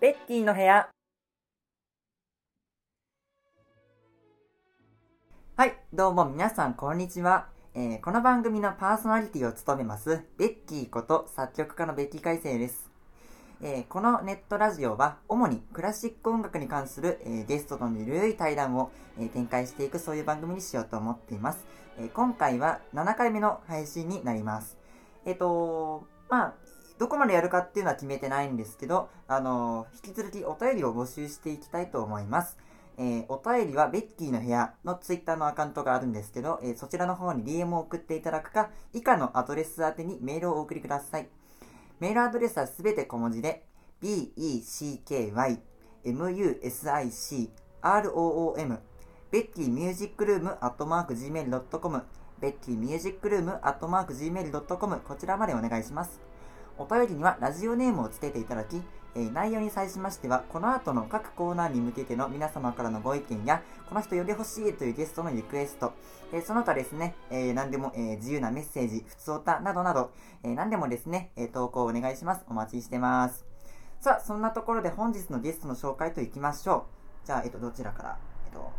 ベッキーの部屋。はい、どうも皆さんこんにちは。えーこの番組のパーソナリティを務めます、ベッキーこと作曲家のベッキー海生です。えーこのネットラジオは、主にクラシック音楽に関する、えーゲストとのゆるい対談を、え展開していくそういう番組にしようと思っています。え今回は7回目の配信になります。えっ、とまあ、どこまでやるかっていうのは決めてないんですけど、あの引き続きお便りを募集していきたいと思います。えーお便りはベッキーの部屋のツイッターのアカウントがあるんですけど、えーそちらの方に DM を送っていただくか、以下のアドレス宛てにメールをお送りください。メールアドレスはすべて小文字で、becky, music, room, ベッキーミュージックルームアットマーク gmail.com、ベッキーミュージックルームアットマーク gmail.com、こちらまでお願いします。お便りにはラジオネームをつけていただき、えー内容に際しましては、この後の各コーナーに向けての皆様からのご意見や、この人呼んでほしいというゲストのリクエスト、えーその他ですね、えー何でも、えー自由なメッセージ、ふつおたなどなど、えー何でもですね、えー投稿をお願いします。お待ちしてます。さあ、そんなところで本日のゲストの紹介といきましょう。じゃあ、えっと、どちらから、えっと、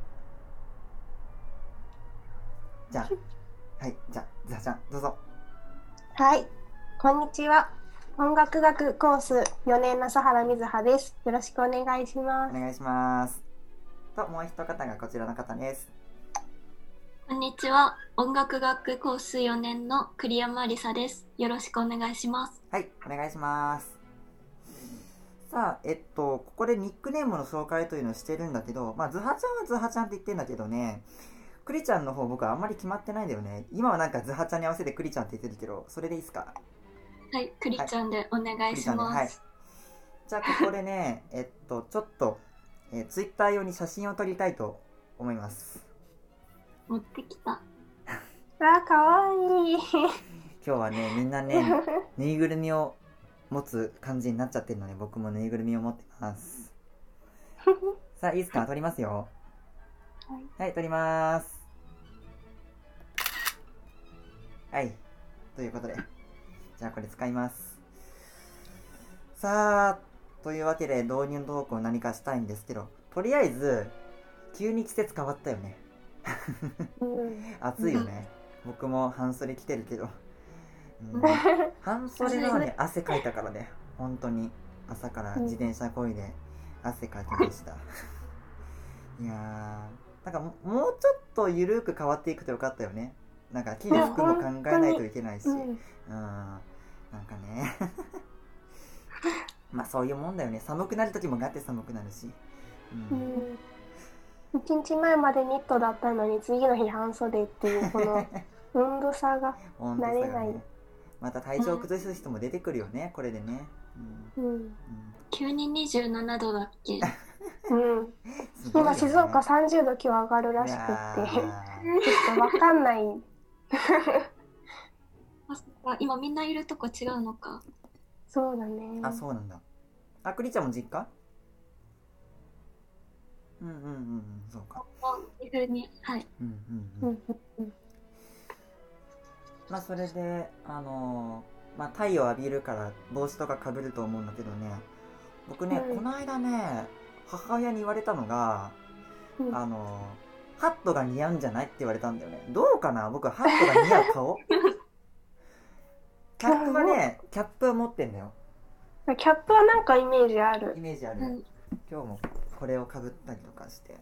じゃあ、はい、じゃあ、ずはちゃん、どうぞ。はい、こんにちは。音楽学コース4年の佐原瑞葉です。よろしくお願いします。お願いします。と、もう一方がこちらの方です。こんにちは。音楽学コース4年の栗山りさです。よろしくお願いします。はい、お願いします。さあ、えっと、ここでニックネームの紹介というのをしてるんだけど、まあ、ズハちゃんはズハちゃんって言ってんだけどね、クリちゃんの方僕はあんまり決まってないんだよね。今はなんかズハちゃんに合わせてクリちゃんって言ってるけど、それでいいですか？はい、栗ちゃんでお願いし栗ちゃんで、はいます。。じゃあ、ここでね、えっと、ちょっと、えー、ツイッター用に写真を撮りたいと思います。持ってきた。わあ、かわいい。今日はね、みんなね、ぬいぐるみを持つ感じになっちゃってるので、僕もぬいぐるみを持ってます。さあ、いいですか？撮りますよ。はい。はい、撮ります。はい。ということで。じゃあ、これ使います。さあ、というわけで、導入トークを何かしたいんですけど、とりあえず、急に季節変わったよね。うん暑いよね。僕も半袖着てるけど。うん 半袖なのに汗かいたからね。本当に。朝から自転車こいで汗かきました。いやー、なんかももうちょっとゆるく変わっていくとよかったよね。なんか着る服も考えないといけないし。うん。うん、なんかね。まあそういうもんだよね。寒くなる時もガって寒くなるし。う。うんん。一日前までニットだったのに次の日半袖っていうこの 温度差が。慣れないね。また体調崩す人も出てくるよね、これでね。うんうん。急に27度だっけ？うん。ね今静岡30度今日上がるらしくって、ちょっとわかんない。あそっか今みんないるとこ違うのか。そうだねー。あ、そうなんだ。あ、クリちゃんも実家？うんうんうんうん、そうか。いうふうに、はい。うんううんうん。んうんまあそれで、あのーまあ太陽浴びるから帽子とかかぶると思うんだけどね、僕ね、うんこの間ね、母親に言われたのが、うんあのーハットが似合うんじゃないって言われたんだよね。どうかな？僕はハットが似合う顔？キャップはね、キャップは持ってんだよ。キャップはなんかイメージあるイ。メージある。うん、今日もこれをかぶったりとかして。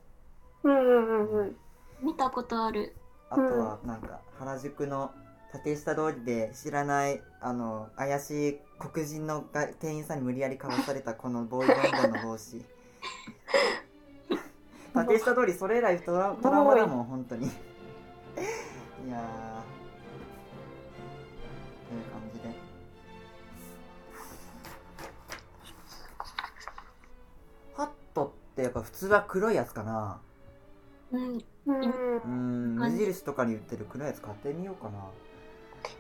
うんうんうんうん。見たことある。あとはなんか原宿の竹下通りで知らないあの怪しい黒人のが店員さんに無理やり買わされたこのボーイボンボンの帽子 竹下通りそれ以来トラトラウマだもん本当にいやってやっぱ普通は黒いやつかな。うん、うん。無印とかに売ってる黒いやつ買ってみようかな。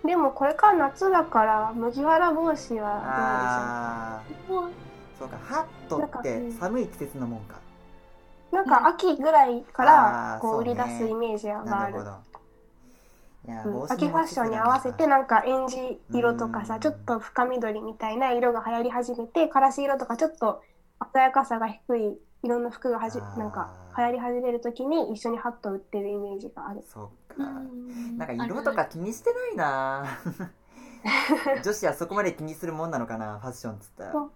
でもこれから夏だから麦わら帽子はあーもう。そうかハットって寒い季節のもんか。どうでしょうなんか秋ぐらいかあらこう売り出すイメージがある。なるほど。いやうん。秋ファッションに合わせてな。んかエンジ色とかうん。さちょっと深緑みたいな色が流行り始めてからし色とかちょっと鮮やかさが低いいろんな服がはじなんか流行り始める時に一緒にハット売ってるイメージがある。そうか、うん。なんか色とか気にしてないな。女子はそこまで気にするもんなのかなファッションっつったら。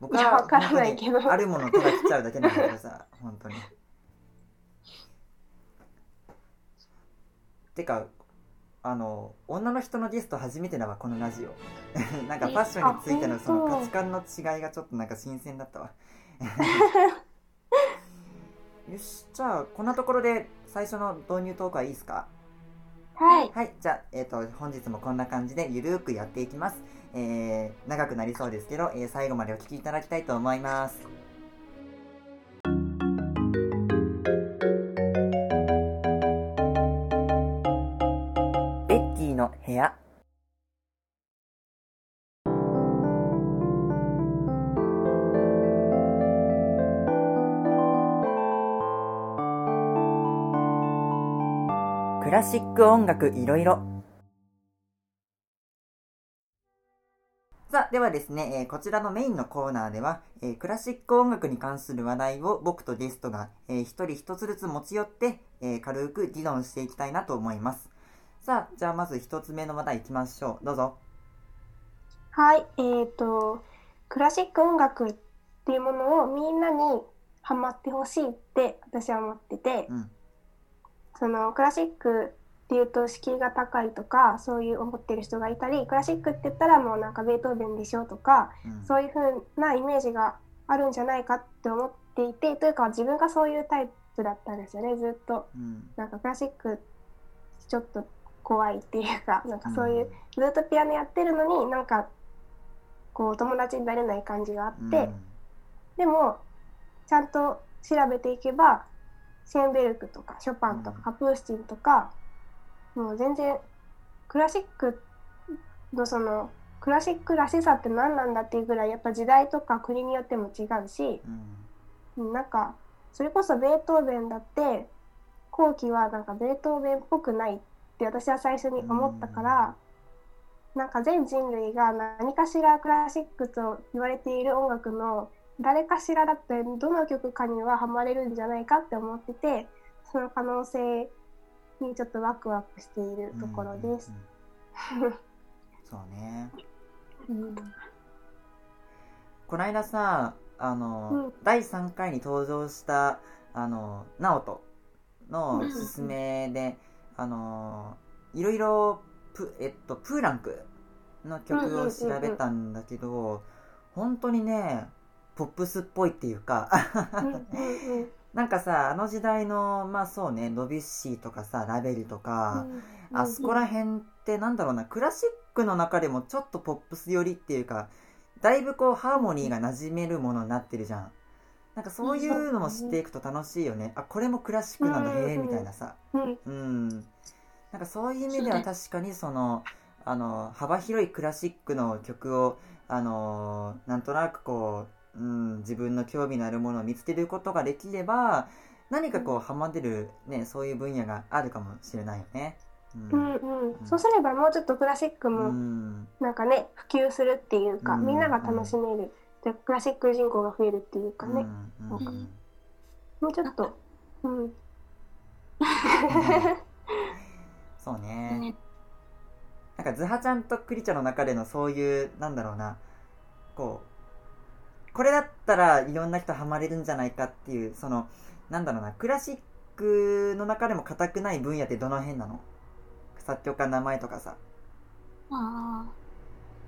僕はいやわからないけど。あるものとか着ちゃうだけなんだけどさ本当に。てかあの女の人のゲスト初めてだわこのラジオ。なんかファッションについてのあその価値観の違いがちょっとなんか新鮮だったわ よしじゃあこんなところで最初の導入トークはいいですか？はい。はい、じゃあ、えっ、と、本日もこんな感じでゆるーくやっていきます。えー、長くなりそうですけど、えー最後までお聞きいただきたいと思います。ベッキーの部屋。クラシック音楽いろいろ。さあ、ではですね、えーこちらのメインのコーナーでは、えークラシック音楽に関する話題を僕とゲストが、えー一人一つずつ持ち寄って、えー軽く議論していきたいなと思います。さあ、じゃあまず一つ目の話題いきましょう。どうぞ。はい。えっ、と、クラシック音楽っていうものをみんなにハマってほしいって私は思ってて、うん。そのクラシックっていうと敷居が高いとかそういう思ってる人がいたりクラシックって言ったらもうなんかベートーベンでしょとかうん。そういう風なイメージがあるんじゃないかって思っていてというか自分がそういうタイプだったんですよねずっとうん。なんかクラシックちょっと怖いっていうかなんかそういうずっとピアノやってるのになんかこう友達になれない感じがあうん、って、でもちゃんと調べていけばシェーンベルクとかショパンとうんかカプースチンとか、もう全然クラシックのそのクラシックらしさって何なんだっていうぐらいやっぱ時代とか国によっても違うしうん。なんかそれこそベートーベンだって後期はなんかベートーベンっぽくないって私は最初に思ったから、なんか全人類が何かしらクラシックと言われている音楽の誰かしらだってどの曲かにはハマれるんじゃないかって思っててその可能性にちょっとワクワクしているところです。うんうんそうね。うん。こないださ、あの、うん。第3回に登場した、あの、ナオトのうんすすめで、あの、いろいろ、プ、えっと、プーランクの曲を調べたんだけど、本当にね、ポップスっぽいっていうか、なんかさ、あの時代の、まあそうね、ドビュッシーとかさ、ラベルとか、あそこら辺ってなんだろうな、クラシックの中でもちょっとポップス寄りっていうか、だいぶこうハーモニーが馴染めるものになってるじゃん。なんかそういうのも知っていくと楽しいよね。あ、これもクラシックなんだ、うんへえ、みたいなさ。うんうん。なんかそういう意味では確かにその、あの、幅広いクラシックの曲を、あの、なんとなくこう、うん、自分の興味のあるものを見つけることができれば、何かこう、ハマってる、ね、そういう分野があるかもしれないよね。ううんうん。そうすればもうちょっとクラシックうもん。なんかね普及するっていうか、うん。みんなが楽しめる。でクラシック人口が増えるっていうかね、うんうんうん。もうちょっと、うん、そうね。ね。なんかズハちゃんとクリちゃんの中でのそういう、なんだろうな、こう、これだったらいろんな人ハマれるんじゃないかっていう、その、なんだろうな、クラシックの中でも固くない分野ってどの辺なの？作曲家の名前とかさ。ああ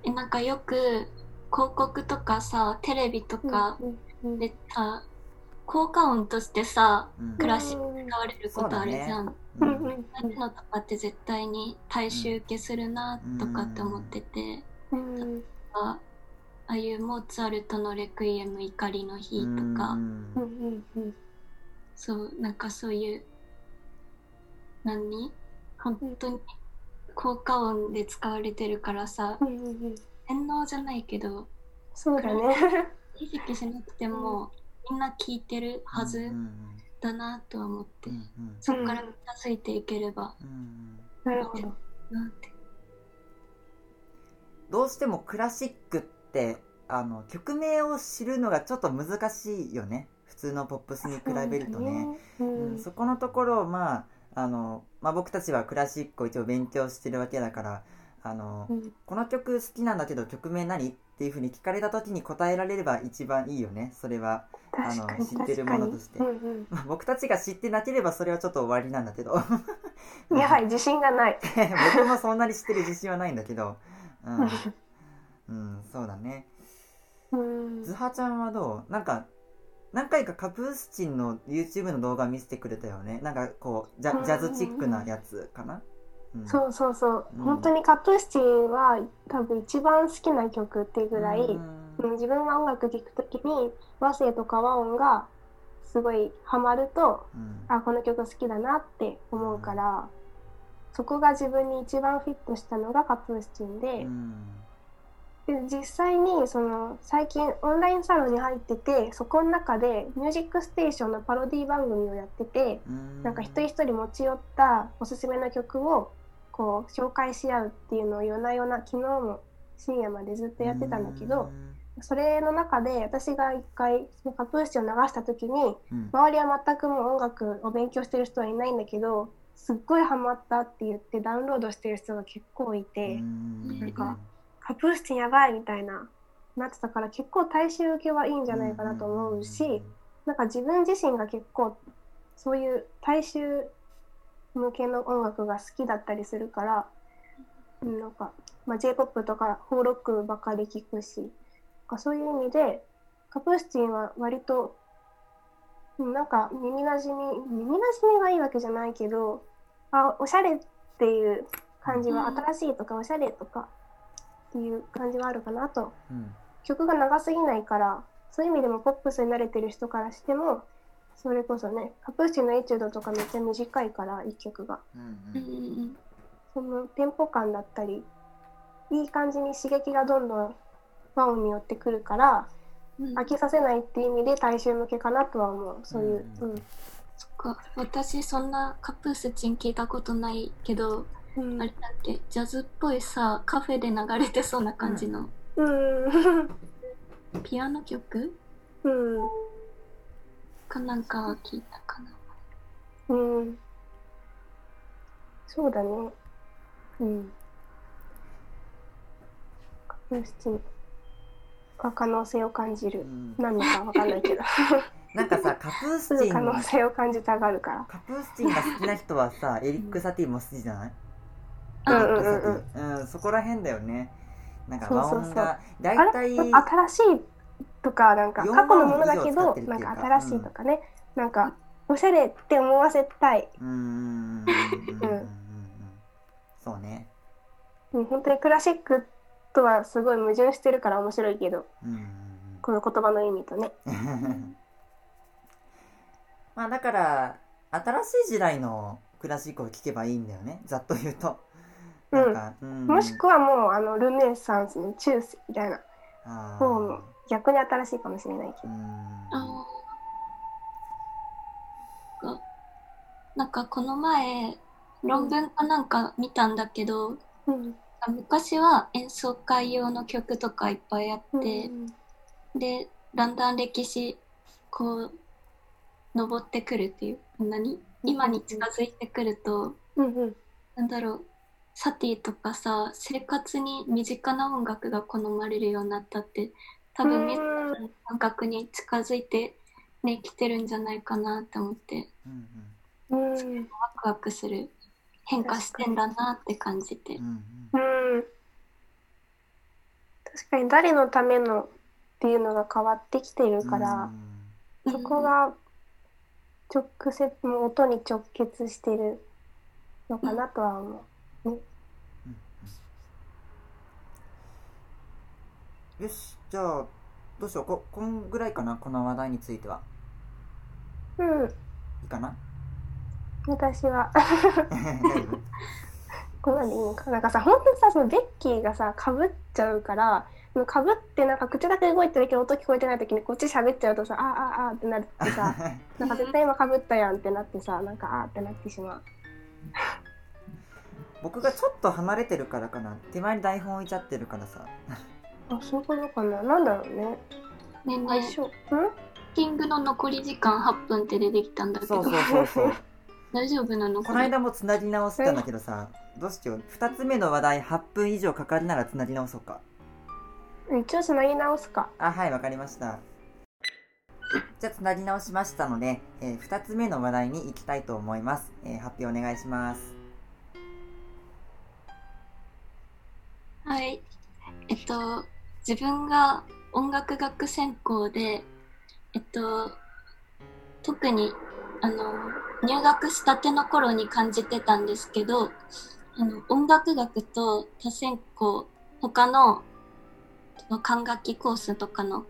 えなんかよく広告とかさテレビとかうんうんでさ効果音としてさうん。クラシック使われることあるじゃん、ううんんうん。そういうのとかって絶対に大衆受けするなとかって思ってて、うんああいうモーツァルトの「レクイエム怒りの日」とか、うんうんうん。うんそうなんかそういう何？本当に効果音で使われてるからさ。うんうんうん。洗脳じゃないけどそうだね。意識しなくても、みんな聞いてるはずだなとは思って、うんうんそこから近づいていければ。うんなるほど。なって。どうしてもクラシックって、あの曲名を知るのがちょっと難しいよね。普通のポップスに比べるとね。ううんん、そこのところをまああの、まあ、僕たちはクラシックを一応勉強してるわけだからあの、うん。この曲好きなんだけど曲名何っていうふうに聞かれた時に答えられれば一番いいよね。それは、あの知ってるものとして。うんうん。まあ、僕たちが知ってなければそれはちょっと終わりなんだけど。やばい自信がない。僕もそんなに知ってる自信はないんだけど。うん、うん、そうだね。うん。ズハちゃんはどう？なんか何回かカプースチンの YouTube の動画見せてくれたよね。なんかこうジャジャズチックなやつかな、うん、そうそうそう、うん。本当にカプースチンは多分一番好きな曲っていうぐらい、うん。うん自分が音楽聴くときに和声とか和音がすごいハマるとうん。あこの曲好きだなって思うから、そこが自分に一番フィットしたのがカプースチンで,、うんで実際にその最近オンラインサロンに入っててそこの中で「ミュージックステーション」のパロディ番組をやってて。うん。なんか一人一人持ち寄ったおすすめの曲をこう紹介し合うっていうのを夜な夜な昨日も深夜までずっとやってたんだけど、それの中で私が一回そのカプースチンを流した時にうん。周りは全くもう音楽を勉強してる人はいないんだけどすっごいハマったって言ってダウンロードしてる人が結構いて、うん。なんかカプースチンやばいみたいななってたから結構大衆受けはいいんじゃないかなと思うし、なんか自分自身が結構そういう大衆向けの音楽が好きだったりするから、うんなんか、まあ、J-POP とかフォーロックばかり聴くしなんかそういう意味でカプースチンは割とうんなんか耳なじみ耳なじみがいいわけじゃないけどあおしゃれっていう感じは、うん。新しいとかおしゃれとかっていう感じはあるかなと。うん。曲が長すぎないからそういう意味でもポップスに慣れてる人からしてもそれこそねカプーチンのエチュードとかめっちゃ短いから1曲が。うんううんそのテンポ感だったりいい感じに刺激がどんどん和音によってくるからうん。飽きさせないっていう意味で大衆向けかなとは思う。そういう、ううんん。そっか。私そんなカプースチン聞いたことないけど、うん。あれだっけ？ジャズっぽいさカフェで流れてそうな感じの。うん。ピアノ曲？うん。かなんかは聞いたかな。うん。そうだね。うん。カプーチンは可能性を感じる。うん。何のかわかんないけど。なんかさカプースチン 可能性を感じたがるから。カプースチンが好きな人はさエリック・サティも好きじゃない？うんそこら辺だよね。なんか和そうそうそう。音が大体新しいとかなんか4過去のものだけどなんか新しいとかね、なんかおしゃれって思わせたい、うんうんうんうんうんうんそうね。うん、本当にクラシックとはすごい矛盾してるから面白いけどうんうんこの言葉の意味とね。う んまあだから新しい時代のクラシックを聴けばいいんだよね。ざっと言うとなんか、うん。もしくはもうあのルネサンスの中世みたいな。方も逆に新しいかもしれないけど。うん。あなんかこの前論文かなんか見たんだけど、うん。昔は演奏会用の曲とかいっぱいあって、うんでだんだん歴史こう登ってくるっていう何今に近づいてくるとうんうん。なんだろうサティとかさ生活に身近な音楽が好まれるようになったって多分自らの感覚に近づいてね来てるんじゃないかなって思って。うんうん。ワクワクする。変化してんだなって感じて。うんうん。うん。確かに誰のためのっていうのが変わってきてるから、そこが直接もう音に直結してるのかなとは思う。うんよしじゃあどうしよう。ここんぐらいかなこの話題については。うん、いいかな？私は。こんなんでいいのかなんかさ本当にさそのベッキーがさかぶっちゃうからかぶってなんか口だけ動いてるけど音聞こえてない時にこっち喋っちゃうとさああああってなってさ なんか絶対今かぶったやんってなってさなんかあーってなってしまう。僕がちょっと離れてるからかな。手前に台本置いちゃってるからさあそういうことかな。なんだろうね。ねえね。え相性。うん？キングの残り時間8分って出てきたんだけど。そうそうそうそう。大丈夫なの？この間もつなぎ直したんだけどさどうしよう？2つ目の話題8分以上かかるならつなぎ直そうか。一応つなぎ直すか。あはいわかりました。じゃあつなぎ直しましたので、え2つ目の話題に行きたいと思います、えー発表お願いします。はい。えっと自分が音楽学専攻でえっと特にあの入学したての頃に感じてたんですけどあの音楽学と多専攻他の管楽器コースとかの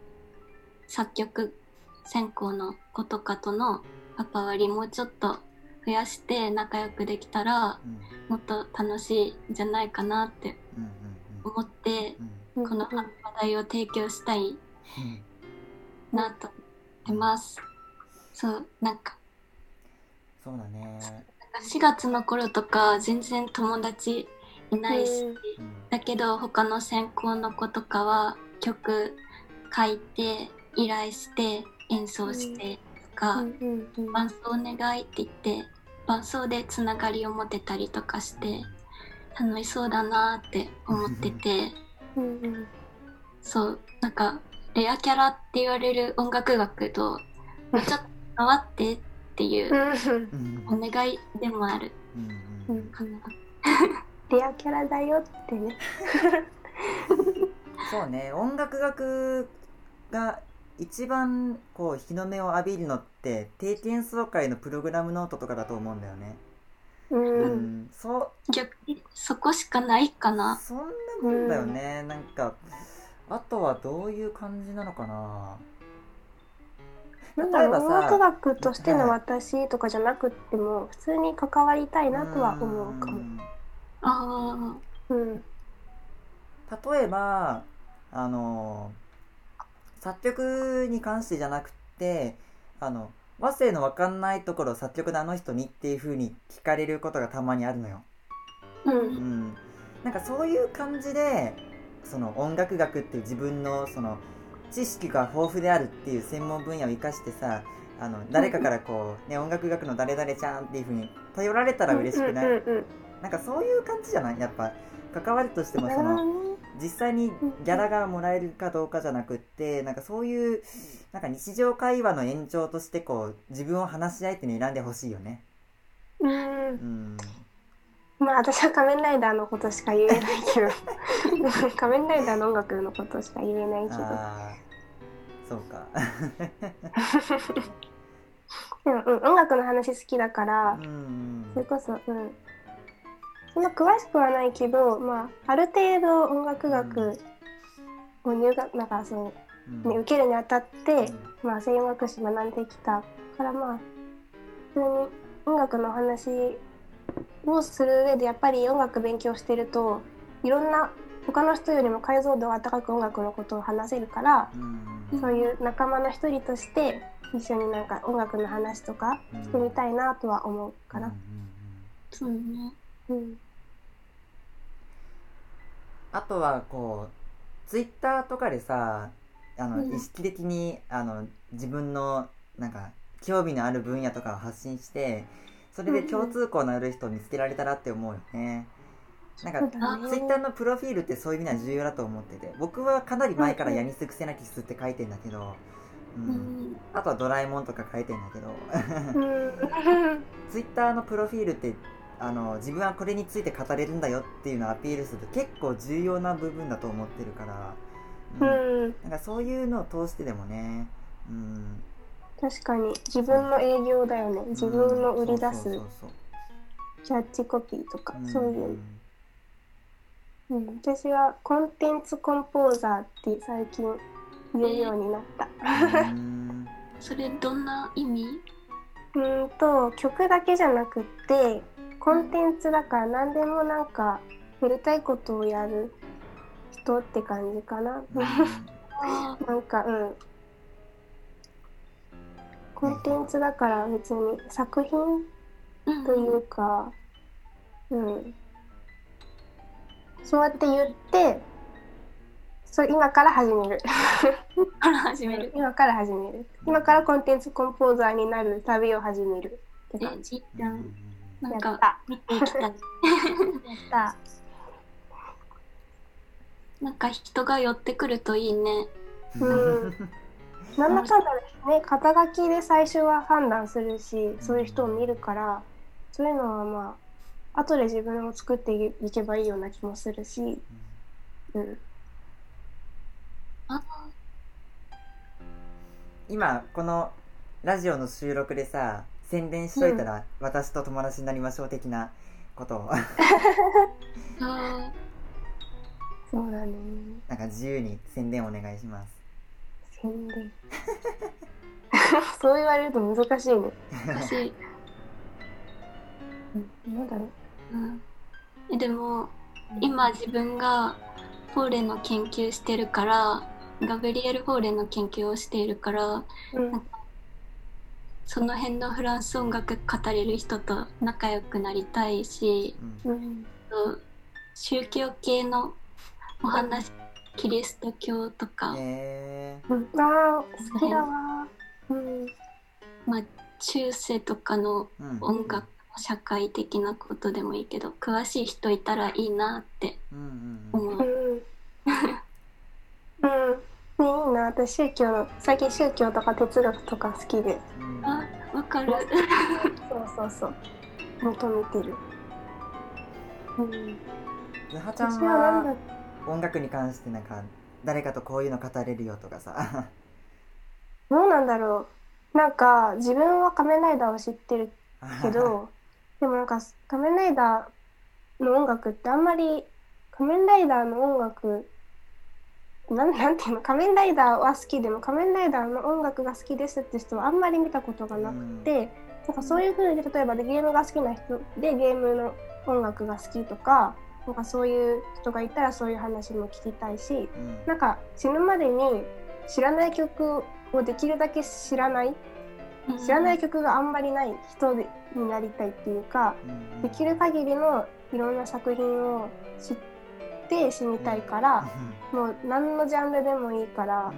作曲専攻の子とかとの関わりもうちょっと増やして仲良くできたらうん。もっと楽しいんじゃないかなってうんうん。思ってうんこの話題を提供したいうんなと思ってます。そうなんか。そうだね。4月の頃とか全然友達いないし、だけど他の専攻の子とかは曲書いて依頼して演奏してとか、伴奏お願いって言って伴奏でつながりを持てたりとかして楽しそうだなって思っててうんうんそうなんかレアキャラって言われる音楽学ともうちょっと変わってっていうお願いでもある。うん。うん。かな。レアキャラだよってね。そうね。音楽学が一番こう日の目を浴びるのって定期演奏会のプログラムノートとかだと思うんだよねううん。んそう。逆にそこしかないかな。そんなもんだよね、なんかあとはどういう感じなのかな。なんだろう例えばさ音楽学としての私とかじゃなくっても普通に関わりたいなとは思うかも。ん。あうん。例えばあの作曲に関してじゃなくてあの和声の分かんないところを作曲のあの人にっていう風に聞かれることがたまにあるのよ。あ、う。うん。ん、なんかそういう感じでその音楽学っていう自分のその知識が豊富であるっていう専門分野を生かしてさあの誰かからこう、ね、音楽学の誰々ちゃんっていう風に頼られたら嬉しくない、うんうんうんなんかそういう感じじゃない？やっぱ関わるとしてもなその実際にギャラがもらえるかどうかじゃなくってなんかそういうなんか日常会話の延長としてこう自分を話し相手に選んでほしいよね。うん。うん。まあ私は仮面ライダーのことしか言えないけど。仮面ライダーの音楽のことしか言えないけど。ああそうか。でも、うん、音楽の話好きだからうん。それこそうんそんな詳しくはないけどまあある程度音楽学を入学なんかその、うんね、受けるにあたって、うんまあ声優学士学んできたからまあ普通に音楽の話をする上でやっぱり音楽勉強してるといろんな他の人よりも解像度が高く音楽のことを話せるから、うんそういう仲間の一人として一緒になんか音楽の話とかしてみたいなとは思うかな。そうね。うん。あとはこうツイッターとかでさあの、うん。意識的にあの自分のなんか興味のある分野とかを発信してそれで共通項のある人を見つけられたらって思うよね。なんかツイッターのプロフィールってそういう意味では重要だと思ってて僕はかなり前から「やにすくせなきす」って書いてんだけど、う、うんん。あとは「ドラえもん」とか書いてんだけど。うん。ツイッターのプロフィールってあの自分はこれについて語れるんだよっていうのをアピールすると結構重要な部分だと思ってるから、うん。なんかそういうのを通してでもね、うん、確かに。自分の営業だよね。自分の売り出す。キャッチコピーとか。そうそういう、うん、私はコンテンツコンポーザーって最近言うようになった。うん。それどんな意味？うーんと曲だけじゃなくってコンテンツだから何でもなんかやりたいことをやる人って感じかな。あ なんかうん。コンテンツだから別に作品うんというか、うん、そうやって言ってそう今から始める。から始める。今から始める。今からコンテンツコンポーザーになる旅を始めるってえ、感。じ。なんかた。見ていきたい。やった。なんか人が寄ってくるといいね。うん。なんだかんだね。肩書きで最初は判断するしそういう人を見るからそういうのはまあ後で自分を作っていけばいいような気もするし、うん、あ。今このラジオの収録でさ宣伝しといたら、私と友達になりましょう的なことを。あそうだねなんか自由に宣伝お願いします。宣伝。そう言われると難しいね、ー、私、うん、なんだろう。うん、えでも今自分がフォーレの研究してるからガブリエル・フォーレの研究をしているからうんその辺のフランス音楽語れる人と仲良くなりたいしうん。宗教系のお話キリスト教とか、えうん、あー好きだわ。うん。まあ、中世とかのーうん音楽社会的なことでもいいけど詳しい人いたらいいなってうんうんうん。思う。うん。うん。ね、いいな。私宗教最近宗教とか哲学とか好きでかる。そうそうそう。求めてる。うん。ずはちゃん私はなんだは音楽に関してなんか誰かとこういうの語れるよとかさ。どうなんだろう。なんか自分は仮面ライダーを知ってるけど でもなんか仮面ライダーの音楽ってあんまり仮面ライダーの音楽なん なんていうの仮面ライダーは好きでも仮面ライダーの音楽が好きですって人はあんまり見たことがなくて、なんかそういう風に例えばでゲームが好きな人でゲームの音楽が好きとかなんかそういう人がいたらそういう話も聞きたいしうん。なんか死ぬまでに知らない曲をできるだけ知らない知らない曲があんまりない人でになりたいっていうかうん。できる限りのいろんな作品を知って死にたいからもう何のジャンルでもいいから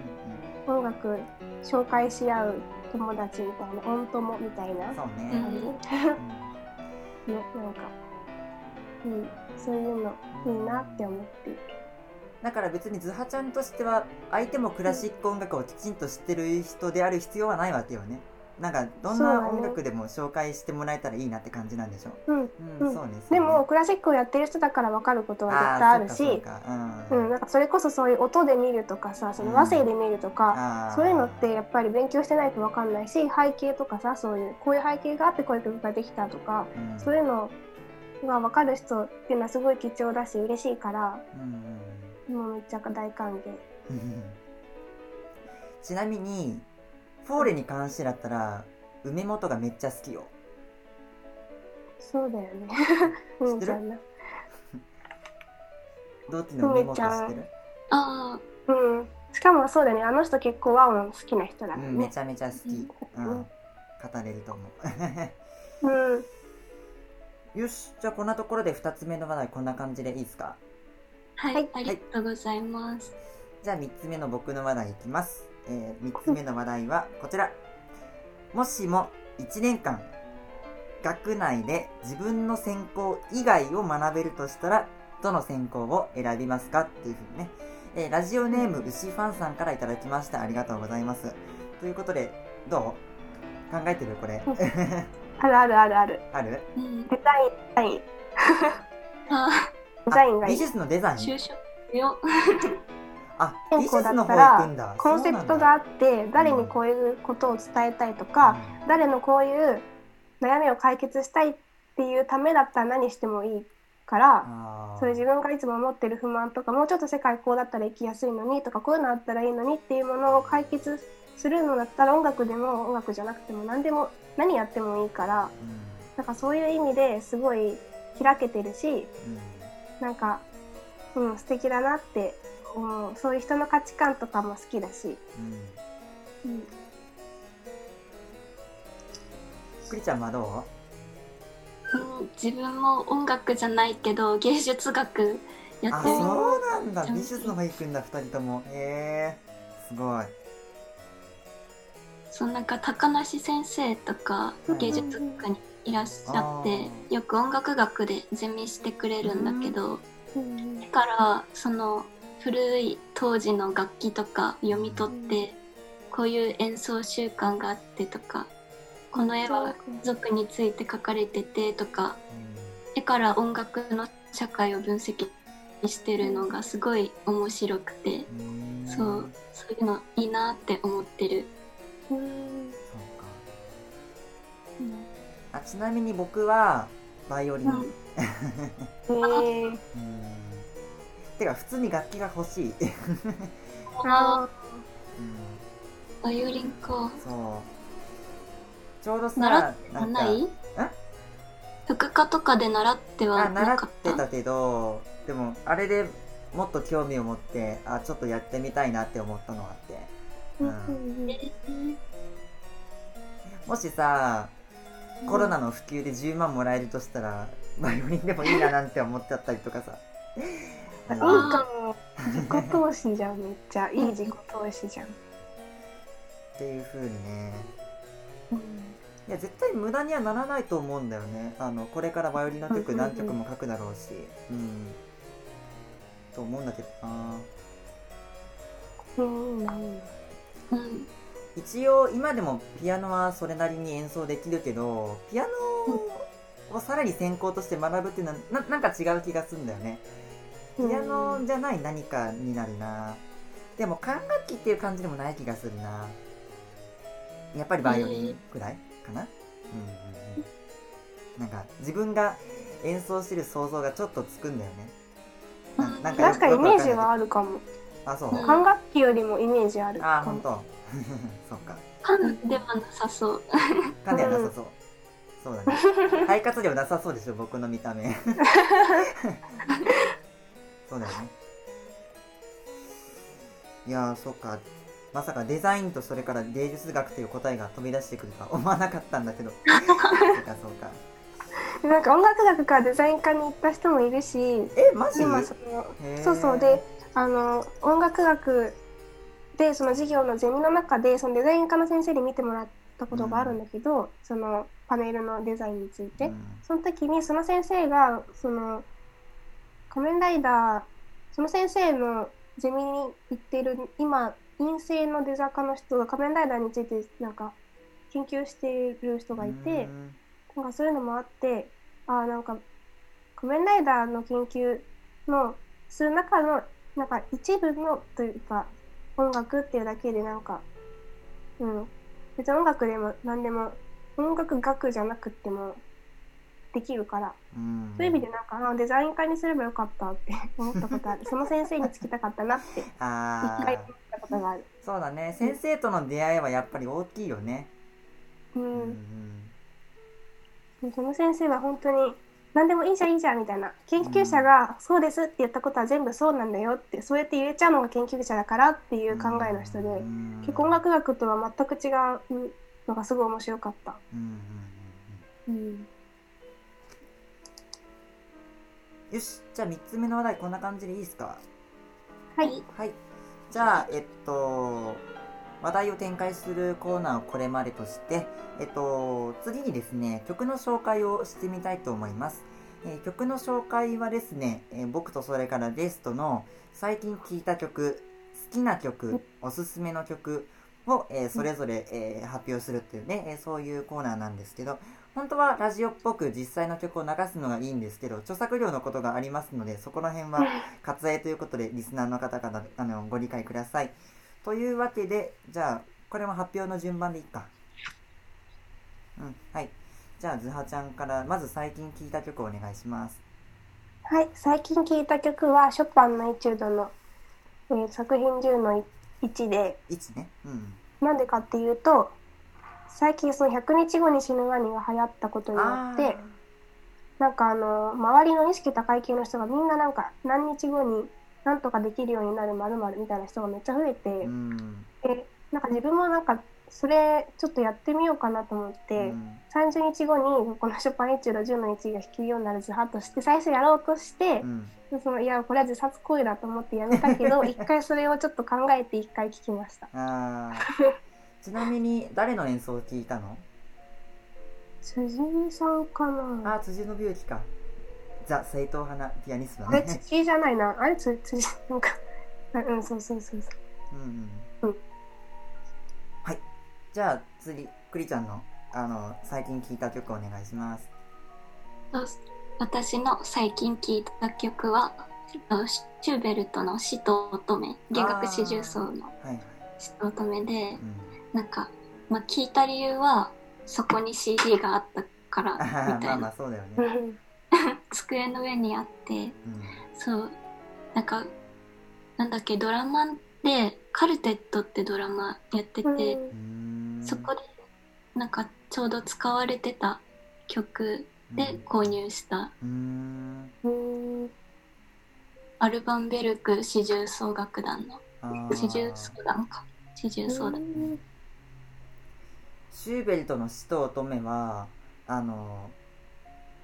うん音楽紹介し合う友達みたいな音友みたいなうん。そうね、うんなんか、うん、そういうのいいなって思って。いる。だから別にズハちゃんとしては相手もクラシック音楽をきちんと知ってる人である必要はないわけよねなんかどんな音楽でも紹介してもらえたらいいなって感じなんでしょう。ん、うん、うん。そうねでもクラシックをやってる人だから分かることは絶対あるし。ーそうかそうか。うん、なんかそれこそそういう音で見るとかさその和声で見るとか、あー。そういうのってやっぱり勉強してないと分かんないし背景とかさそういうこういう背景があってこういう曲ができたとかうん。そういうのが分かる人っていうのはすごい貴重だし嬉しいからうんもうめっちゃ大歓迎。うんうんちなみにフォーレに関してだったら梅本がめっちゃ好きよそうだよね。うん知ってる？どっちの梅本知ってる？あうん。しかもそうだよね。あの人結構ワンワン好きな人だからうん、めね。ちゃめちゃ好き、うん、語れると思う うん。よしじゃあこんなところで2つ目の話題こんな感じでいいですか？あはい、はいありがとうございます。じゃあ3つ目の僕の話題いきます、え3つ目の話題はこちら。もしも1年間学内で自分の専攻以外を学べるとしたらどの専攻を選びますか？っていうふうにね、えーラジオネーム牛ファンさんからいただきました。ありがとうございます。ということでどう？考えてるこれ。ある あるあるある。ある？うん、デザイン、デザイン。あデザインがいい。美。術のデザイン？就職よ。あ美術専攻だったらコンセプトがあって誰にこういうことを伝えたいとか、誰のこういう悩みを解決したいっていうためだったら何してもいいからそれ自分がいつも持ってる不満とかもうちょっと世界こうだったら生きやすいのにとかこういうのあったらいいのにっていうものを解決するのだったら音楽でも音楽じゃなくても何でも何やってもいいからうん。なんかそういう意味ですごい開けてるしうん。なんか、うん、素敵だなって思うそういう人の価値観とかも好きだし、うん。うん、くりちゃんはどう？ん。自分も音楽じゃないけど芸術学やってみるそうなんだ。美術の方行くんだ2人とも。へえすごい。そうなんか高梨先生とかうん。芸術学科にいらっしゃってあよく音楽学でゼミしてくれるんだけどうん。だからその古い当時の楽器とか読み取ってこういう演奏習慣があってとかこの絵は族について描かれててとか絵から音楽の社会を分析してるのがすごい面白くてうん。そうそういうのいいなって思ってる。うん。そうか。あちなみに僕はバイオリン、うん。うん。えーてか普通に楽器が欲しい、うん、あバイオリンか。そう。ちょうどさ習ってはない？副科とかで習ってはあ習っなかってたたけどでもあれでもっと興味を持ってあちょっとやってみたいなって思ったのがあって。ーうん。もしさコロナの普及で10万もらえるとしたらバイオリンでもいいななんて思っちゃったりとかさ。うんいいかも自己投資じゃん。めっちゃいい自己投資じゃん、っていう風にね。うん。いや絶対無駄にはならないと思うんだよね。あのこれからバイオリンの曲何曲も書くだろうし。うん。と思うんだけどな。うんうん。一応今でもピアノはそれなりに演奏できるけどピアノをさらに専攻として学ぶっていうのはななんか違う気がするんだよねピアノじゃない何かになるな。でも管楽器っていう感じでもない気がするな。やっぱりバイオリンくらいかな、うんうんうん。なんか自分が演奏してる想像がちょっとつくんだよね。なうんなんか確かにイメージはあるかも。あそう、うん管楽器よりもイメージある。かもあ本当？そっか。パンではなさそう。かんではなさそう、そうだね。肺活量なさそうでしょ僕の見た目 そうだよね。いやーそっか。まさかデザインとそれから芸術学という答えが飛び出してくるとは思わなかったんだけど。そうかそうか。なんか音楽学からデザイン科に行った人もいるし。えマジ？今そのそうそう。であの音楽学でその授業のゼミの中でそのデザイン科の先生に見てもらったことがあるんだけど、そのパネルのデザインについて、うん。その時にその先生がその仮面ライダーその先生のゼミに行ってる今陰性のデザ科の人が仮面ライダーについてなんか研究している人がいて。うんなんかそういうのもあって、あーなんか仮面ライダーの研究のする中のなんか一部のというか音楽っていうだけでなんか、うん、別に音楽でも何でも音楽学じゃなくってもできるから、うん。そういう意味でなんかあーデザイン科にすればよかったって 思ったことある。その先生につきたかったなって。一あ回思ったことがある。ーそうだね。先生との出会いはやっぱり大きいよね。ううんん。その先生は本当に何でもいいじゃんいいじゃんみたいな。研究者がそうですって言ったことは全部そうなんだよってそうやって言えちゃうのが研究者だからっていう考えの人でうん結構音楽学とは全く違うのがすごい面白かった。うんうん。うんよしじゃあ3つ目の話題こんな感じでいいですか？はい、はい。じゃあえっと話題を展開するコーナーをこれまでとしてえっと次にですね曲の紹介をしてみたいと思います、えー曲の紹介はですね、えー僕とそれからゲストの最近聴いた曲好きな曲おすすめの曲を、えーそれぞれ、えー発表するっていうね、えーそういうコーナーなんですけど本当はラジオっぽく実際の曲を流すのがいいんですけど著作料のことがありますのでそこら辺は 割愛ということでリスナーの方々あのご理解ください。というわけでじゃあこれも発表の順番でいいか。うんはい。じゃあズハちゃんからまず最近聴いた曲をお願いします。はい、最近聴いた曲はショパンのエチュードの、えー作品10の1で。1ね。うん。なんでかっていうと最近その100日後に死ぬワニが流行ったことによあってなんかあの周りの意識高い系の人がみんななんか何日後になんとかできるようになるまるみたいな人がめっちゃ増えて、ーうん。でなんか自分もなんかそれちょっとやってみようかなと思って、うん、30日後にこのショパンエチュード10の1が弾けるようになる自発として最初やろうとして、うん、そのいやこれは自殺行為だと思ってやめたけど 一回それをちょっと考えて一回聞きました。ちなみに誰の演奏を聞いたの？辻井さんかな。あ辻の美幸か。ザ・正統派なピアニストだね。あれ辻じゃないな。あれ辻なんか。うんそうそうそうそう。うんうん、うん。じゃあ次クリちゃんのあの最近聴いた曲お願いします。私の最近聴いた曲はシューベルトの「死と乙女」弦楽四重奏の「死と乙女で」、なんか、まあ、聴いた理由はそこに CD があったからみたいな。まあそうだよね。机の上にあって、うん、そうなんかなんだっけドラマでカルテットってドラマやってて、うん。そこでなんかちょうど使われてた曲で購入したアルバンベルク四重奏楽団の四重奏団か。四重奏団シューベルトの「死と乙女は」あの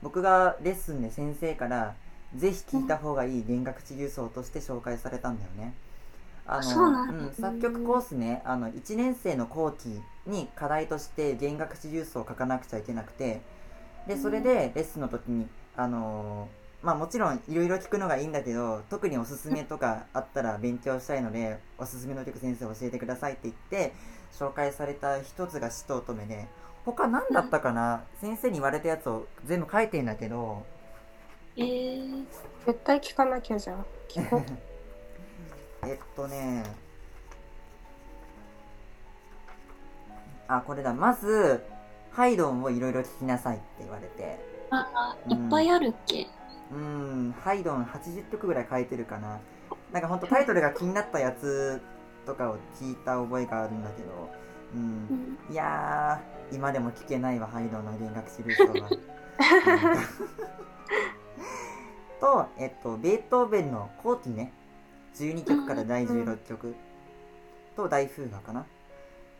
僕がレッスンで先生からぜひ聴いた方がいい弦楽四重奏として紹介されたんだよね。あの、ね、うん、作曲コースねあの1年生の後期に課題として弦楽四重奏を書かなくちゃいけなくてでそれでレッスンの時にあのー、まあもちろんいろいろ聞くのがいいんだけど特におすすめとかあったら勉強したいのでおすすめの曲先生教えてくださいって言って紹介された一つが「死と乙女で」で他何だったかな、うん、先生に言われたやつを全部書いてんだけど。えー、絶対聞かなきゃじゃん。聞こう。えっとね、あ、これだ。まず、ハイドンをいろいろ聞きなさいって言われて。あ、いっぱいあるっけ、うん、うん、ハイドン80曲ぐらい書いてるかな。なんかほんとタイトルが気になったやつとかを聞いた覚えがあるんだけど、うん。いや今でも聞けないわ、ハイドンの弦楽シリーズは。と、えっと、ベートーベンのコーティね。12曲から第16曲と大風雅かな。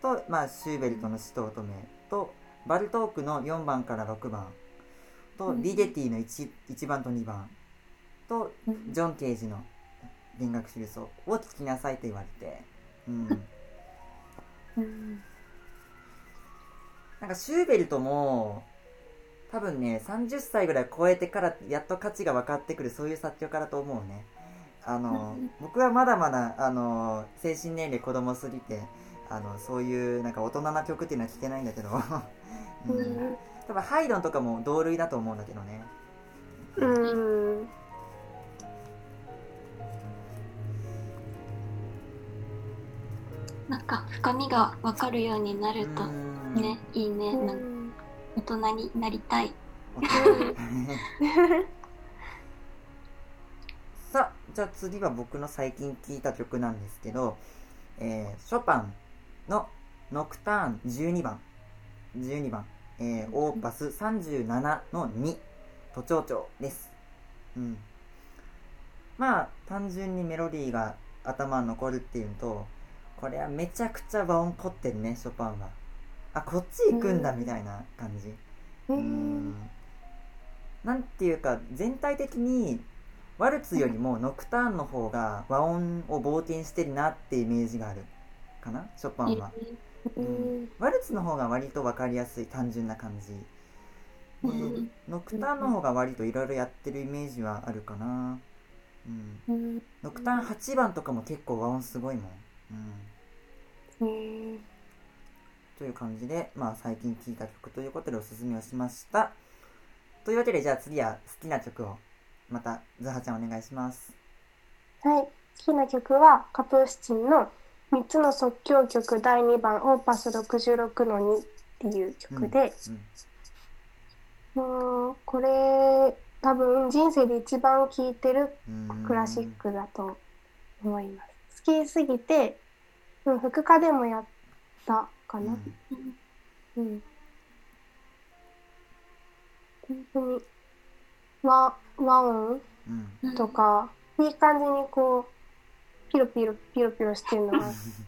と、まあ、シューベルトの「死と乙女」とバルトークの4番から6番。と、リゲティの 1, 1番と2番。とジョン・ケージの「弦楽シルソ」を聴きなさいと言われて。うん。なんかシューベルトも多分ね30歳ぐらい超えてからやっと価値が分かってくるそういう作曲家だと思うね。あの、僕はまだまだ、あの、精神年齢子供すぎて、あの、そういう、なんか大人な曲っていうのは聴けないんだけど、うん、多分ハイドンとかも同類だと思うんだけどね。うん。なんか深みが分かるようになるとね、いいね。大人になりたい。じゃあ次は僕の最近聴いた曲なんですけど、えー、ショパンのノクターン12番、12番、えー、オーパス37の2、都庁長です。うん。まあ、単純にメロディーが頭に残るっていうのと、これはめちゃくちゃ和音凝ってるね、ショパンは。あ、こっち行くんだみたいな感じ。うん。なんていうか、全体的にワルツよりもノクターンの方が和音を冒険してるなってイメージがある。かな？ショパンは、うん、ワルツの方が割と分かりやすい単純な感じ、うん、ノクターンの方が割といろいろやってるイメージはあるかな、うん、ノクターン8番とかも結構和音すごいもん、うん。という感じで、まあ、最近聴いた曲ということでおすすめをしました。というわけで、じゃあ次は好きな曲を。また、ズハちゃんお願いします。はい。好きな曲は、カプースチンの3つの即興曲第2番、オーパス66の2っていう曲で、うん、うん、これ、多分人生で一番聴いてるクラシックだと思います。好きすぎて、うん、副科でもやったかな。うん。うん、本当に、は、和音とか、うん、いい感じにこうピロピロピロピロしてるのが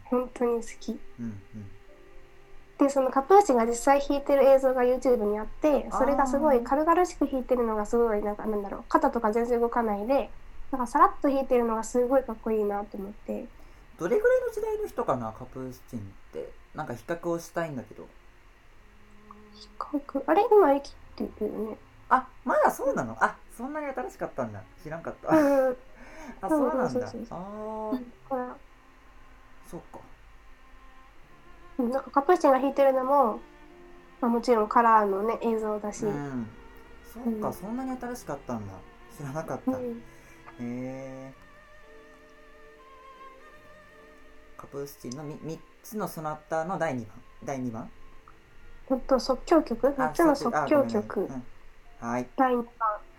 本当に好き。うんうん、でそのカプーチが実際弾いてる映像が YouTube にあってそれがすごい軽々しく弾いてるのがすごいなんかなんだろう肩とか全然動かないでなんかさらっと弾いてるのがすごいかっこいいなと思って。どれぐらいの時代の人かなカプースチンって。なんか比較をしたいんだけど。比較？あれ？今生きてるよね。あまだそうなの？あそんなに新しかったんだ。知らんかった、あそうなんだ。そうそうそうあほら。そうか。うんなんかカプーチンが弾いてるのも、まあ、もちろんカラーのね映像だし、うん。そうか、うん。そんなに新しかったんだ。知らなかった、へうん。えカプースチンの 3, 三つのソナタの第2番。第2番？ほんと即興曲？3つの即興曲、うんはい。第2番、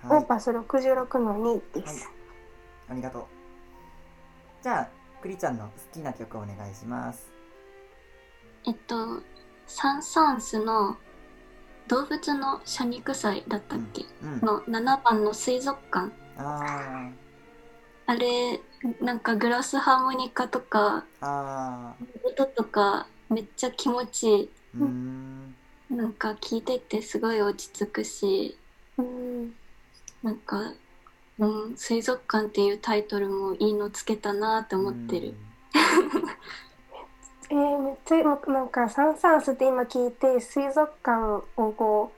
オはい。ーパス66の2ではい。す、ありがとう。じゃあクリちゃんの好きな曲お願いします。えっと、サン・サンスの動物の謝肉祭だったっけ、うんの7番の水族館。ああれ、なんかグラスハーモニカとか、音とかめっちゃ気持ちいい。なんか聞いててすごい落ち着くし、うん。なんか、うん、水族館っていうタイトルもいいのつけたなって思ってる。えー、めっちゃもうなんかサン・サンスって今聞いて水族館をこ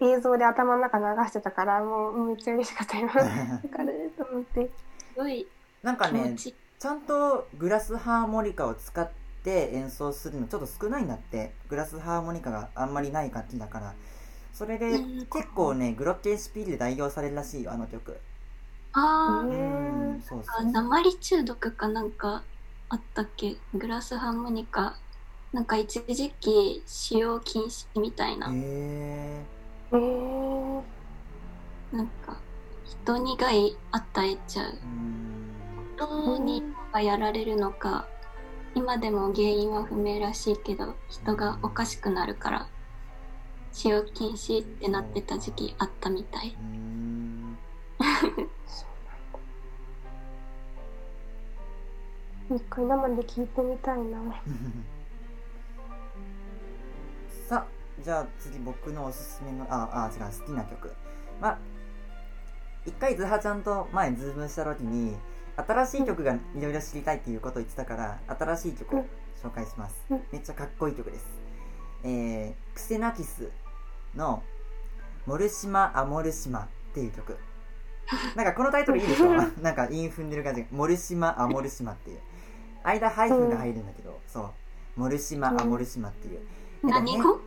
う映像で頭の中流してたからもうめっちゃ嬉しかった今。わうんかると思って。すごい。なんかね。ち。ゃんとグラスハーモニカを使って演奏するのちょっと少ないんだって。グラスハーモニカがあんまりない楽器だからそれでうん。結構ねグロッケンシュピールで代用されるらしいよあの曲。あへうーんそうあ、そう。鉛中毒かなんかあったっけ？グラスハーモニカ。なんか一時期使用禁止みたいな。へええー、なんか人に害与えちゃう。うん。人にがやられるのか、今でも原因は不明らしいけど、人がおかしくなるから、使用禁止ってなってた時期あったみたい。うん一回生で聞いてみたいな。さあじゃあ次僕のおすすめのああ違う好きな曲。まあ一回ズハちゃんと前ズームした時に新しい曲がいろいろ知りたいっていうことを言ってたから新しい曲を紹介します。うん。めっちゃかっこいい曲です。えー、クセナキスの「モルシマ・アモルシマ」っていう曲。なんかこのタイトルいいでしょ？なんか韻踏んでる感じモルシマ・アモルシマっていう。間ハイフンが入るんだけど、そう。モルシマ・アモルシマっていう。なん何語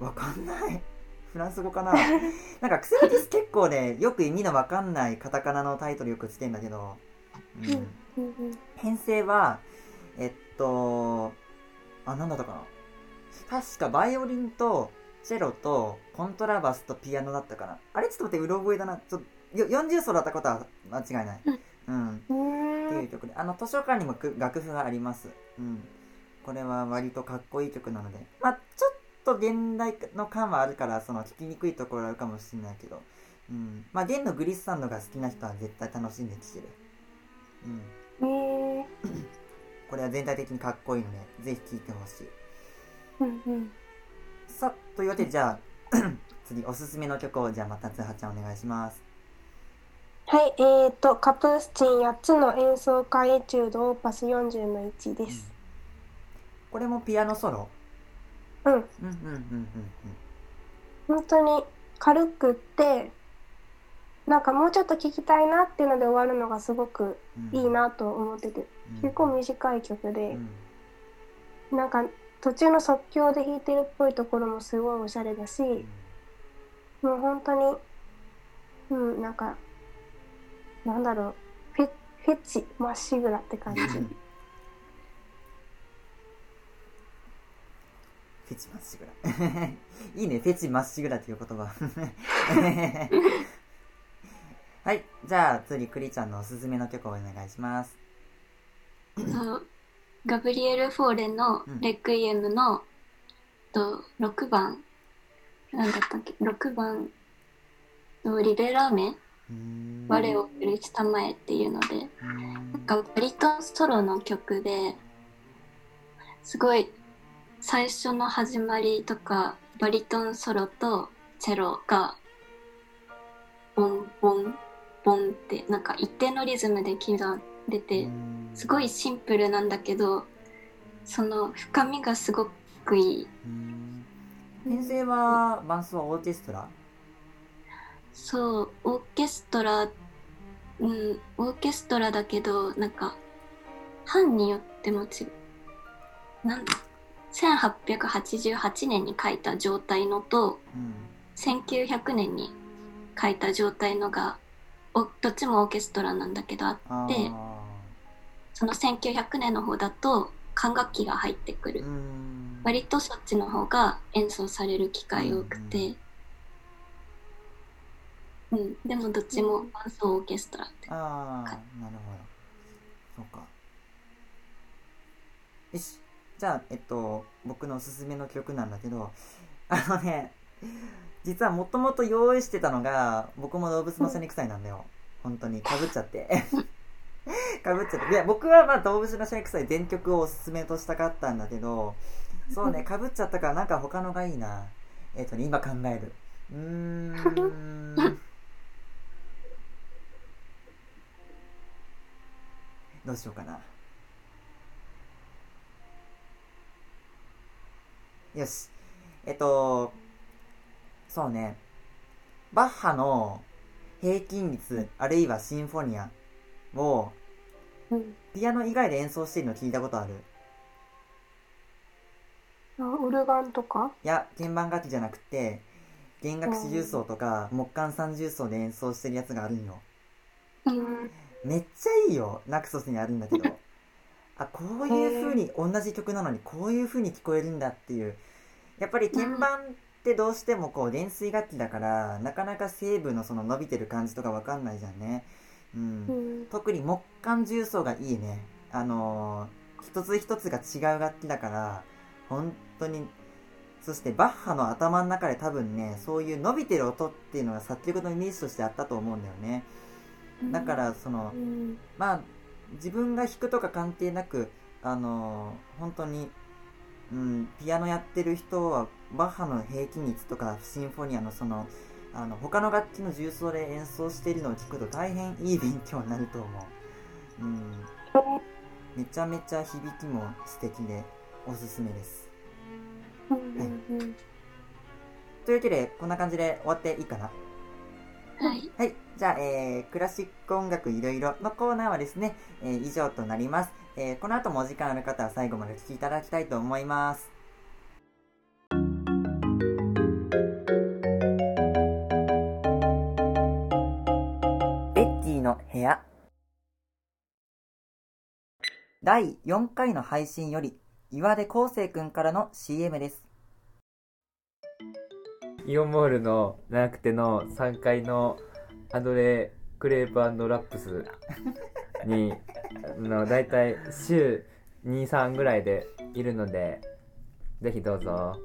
わかんない。フランス語かな？なんかクセラキス結構ね、よく意味のわかんないカタカナのタイトルよくつけんだけど、うん。編成は、えっと、あ、なんだったかな？確かバイオリンとチェロとコントラバスとピアノだったかなあれちょっと待って、うろ覚えだな。ちょっと、よ40ソだったことは間違いない。うん。うってーいうん曲で、あの、図書館にもく楽譜があります。うん。これは割とかっこいい曲なので、まあ、ちょっと現代の感はあるから、その、聴きにくいところあるかもしれないけど、うん。まあ、弦のグリッサンドが好きな人は絶対楽しんで聴ける。うん。えーこれは全体的にかっこいいので、ぜひ聴いてほしい。うんうんさあ、というわけで、じゃあ、次、おすすめの曲を、じゃあ、またつはちゃんお願いします。はい、えーと、カプースチン8つの演奏会エチュードオーパス40の1です。これもピアノソロ？うん、うん、うん、うん、うん、本当に軽くって、なんかもうちょっと聴きたいなっていうので終わるのがすごくうん。いいなと思ってて、うん。結構短い曲うで、ん。なんか途中の即興で弾いてるっぽいところもすごいおしゃれだし、もう本当に、うん、なんか、なんだろう、フェフェチまっしぐらって感じ。フェチまっしぐら。いいね、フェチまっしぐらっていう言葉。はい、じゃあ次、クリちゃんのおすすめの曲をお願いします。とガブリエル・フォーレのうん。レクイエムの、と6番、なんだったっけ、6番のリベラーメ、うーん。我を許したまえっていうので、なんかバリトンソロの曲ですごい最初の始まりとかバリトンソロとチェロがボンボンボンってなんか一定のリズムで刻んでてうん。すごいシンプルなんだけどその深みがすごくいい。うん。編成は伴奏はオーケストラ？そうオーケストラうんオーケストラだけどなんか班によっても違う。なん1888年に書いた状態のとうん。1900年に書いた状態のがおどっちもオーケストラなんだけどああでー。その1900年の方だと管楽器が入ってくる。うん。割とそっちの方が演奏される機会多くて、うん、でもどっちも伴奏オーケストラって。ああはなるほど。そうか。よし。じゃあえっと僕のおすすめの曲なんだけどあのね実はもともと用意してたのが僕も動物の背臭いなんだよ。本当に。かぶっちゃって。かぶっちゃって。いや僕はまあ動物の背臭い全曲をおすすめとしたかったんだけどそうね かぶっちゃったからなんか他のがいいな。えっとね今考える。うーん。どうしようかな。よし。えっと、そうね。バッハの平均率、あるいはシンフォニアをうんピアノ以外で演奏してるの聞いたことある？あオルガンとか？いや、鍵盤楽器じゃなくて、弦楽四重奏とか木管三重奏で演奏してるやつがあるんよ。うんめっちゃいいよ。ナクソスにあるんだけど。あ、こういう風に、同じ曲なのにこういう風に聞こえるんだっていう。やっぱり鍵盤ってどうしてもこう、電水楽器だから、なかなかセーブのその伸びてる感じとかわかんないじゃんね。うん。うん特に木管重奏がいいね。あのー一つ一つが違う楽器だから、本当に、そしてバッハの頭の中で多分ね、そういう伸びてる音っていうのが作曲のイメージとしてあったと思うんだよね。だから、そのう、んまあ、自分が弾くとか関係なく、あのー本当に、うん、ピアノやってる人は、バッハの平均率とか、シンフォニアのその、あの、他の楽器の重奏で演奏しているのを聞くと大変いい勉強になると思う。うん。めちゃめちゃ響きも素敵で、おすすめです。うんうんうんというわけで、こんな感じで終わっていいかな？はいはい。じゃあ、えー、クラシック音楽いろいろのコーナーはですね、えー以上となります。えーこの後もお時間ある方は最後までお聴きいただきたいと思います。部屋第4回の配信より岩出康生くんからの CM です。イオンモールのなくての3階のアドレクレープラップスに あのだいたい週23ぐらいでいるのでぜひどうぞ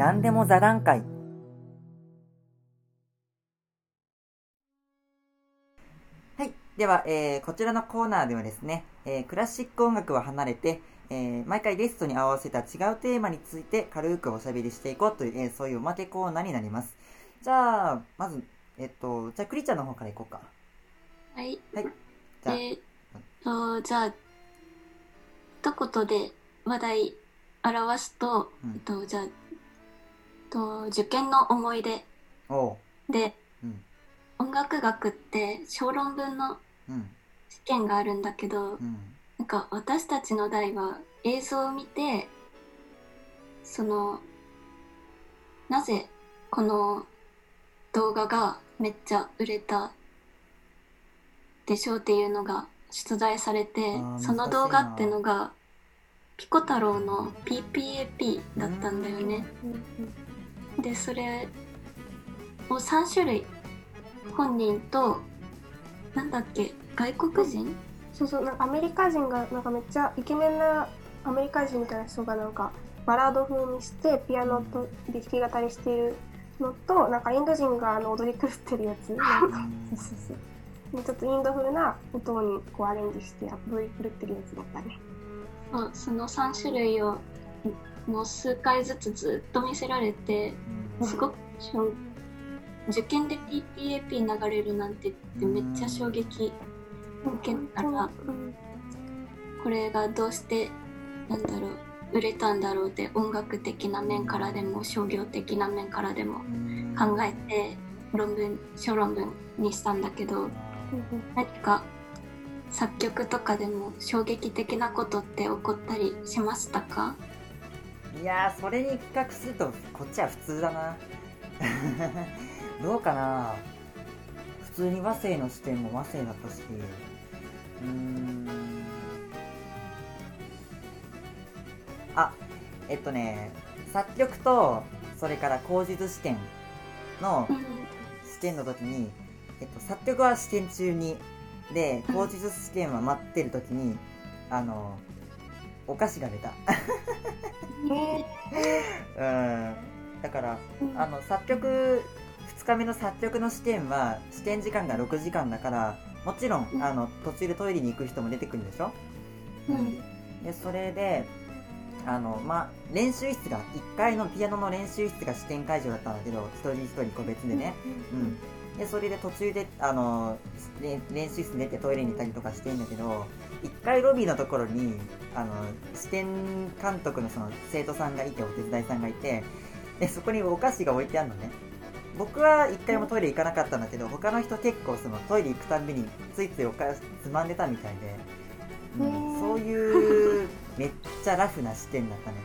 何でも座談会はい。では、えーこちらのコーナーではですね、えークラシック音楽は離れて、えー毎回ゲストに合わせた違うテーマについて軽くおしゃべりしていこうという、えーそういうおまけコーナーになります。じゃあ、まず、えっと、じゃあ、クリちゃんの方からいこうか。はいはい。じゃあ、でとじゃあ一言で話題表すと、うんえっとじゃあと受験の思い出おう。でうん。音楽学って小論文のうん。試験があるんだけど、うん。なんか私たちの代は映像を見てそのなぜこの動画がめっちゃ売れたでしょうっていうのが出題されてその動画ってのがピコ太郎の PPAP だったんだよね。でそれを3種類本人となんだっけ外国人？そうそうなんかアメリカ人がなんかめっちゃイケメンなアメリカ人みたいな人がなんかバラード風にしてピアノとで弾き語りしているのとなんかインド人があの踊り狂ってるやつ。なんかそうそうそう。ちょっとインド風な音にこうアレンジして踊り狂ってるやつだったね。その3種類をもう数回ずつずっと見せられてすごく受験で PPAP 流れるなんてってめっちゃ衝撃受けたらうんこれがどうしてなんだろう売れたんだろうって音楽的な面からでも商業的な面からでもうん考えて論文小論文にしたんだけど何か作曲とかでも衝撃的なことって起こったりしましたか？いやーそれに比較するとこっちは普通だな。どうかな。普通に和声の視点も和声だったし。うーん。あえっとね作曲とそれから口述視点のうん。試験の時に、えっと、作曲は試験中に。で口述試験は待ってる時にあのお菓子が出た。うん。だからあの作曲2日目の作曲の試験は試験時間が6時間だからもちろんうん。あの途中でトイレに行く人も出てくるんでしょ、うん。でそれであのまあ練習室が1階のピアノの練習室が試験会場だったんだけど一人一人個別でね、うん、でそれで途中であのれ練習室出てトイレに行ったりとかしてんだけど1階ロビーのところにあの試験監督のその生徒さんがいてお手伝いさんがいてでそこにお菓子が置いてあるのね。僕は1回もトイレ行かなかったんだけど他の人結構そのトイレ行くたんびについついお菓子つまんでたみたいで、うんそういうめっちゃラフな試験だったね。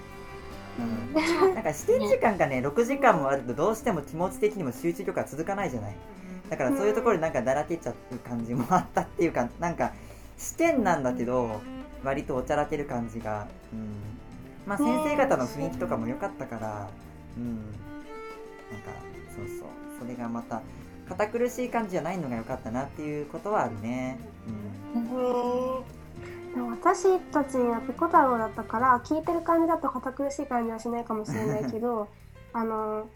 うん。なんか試験時間がね6時間もあるとどうしても気持ち的にも集中力が続かないじゃない。だからそういうところでなんかだらけちゃう感じもあったっていうかなんか試験なんだけど割とおちゃらける感じが、うん、まあ先生方の雰囲気とかも良かったからうん。なんかそうそう。それがまた堅苦しい感じじゃないのが良かったなっていうことはあるね。うん。でも私たちはピコ太郎だったから聞いてる感じだと堅苦しい感じはしないかもしれないけど あの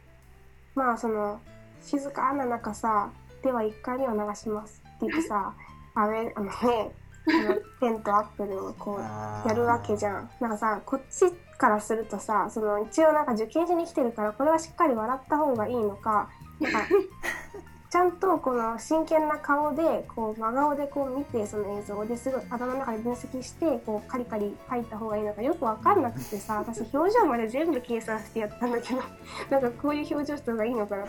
まあその静かな中さ「では1回目を流します」って言ってさあれあのねペンとアップルをこうやるわけじゃん。なんかさこっちからするとさその一応なんか受験しに来てるからこれはしっかり笑った方がいいのかなんか ちゃんとこの真剣な顔でこう真顔でこう見てその映像をですごい頭の中で分析してこうカリカリ書いた方がいいのかよく分かんなくてさ私表情まで全部計算してやったんだけどなんかこういう表情した方がいいのかな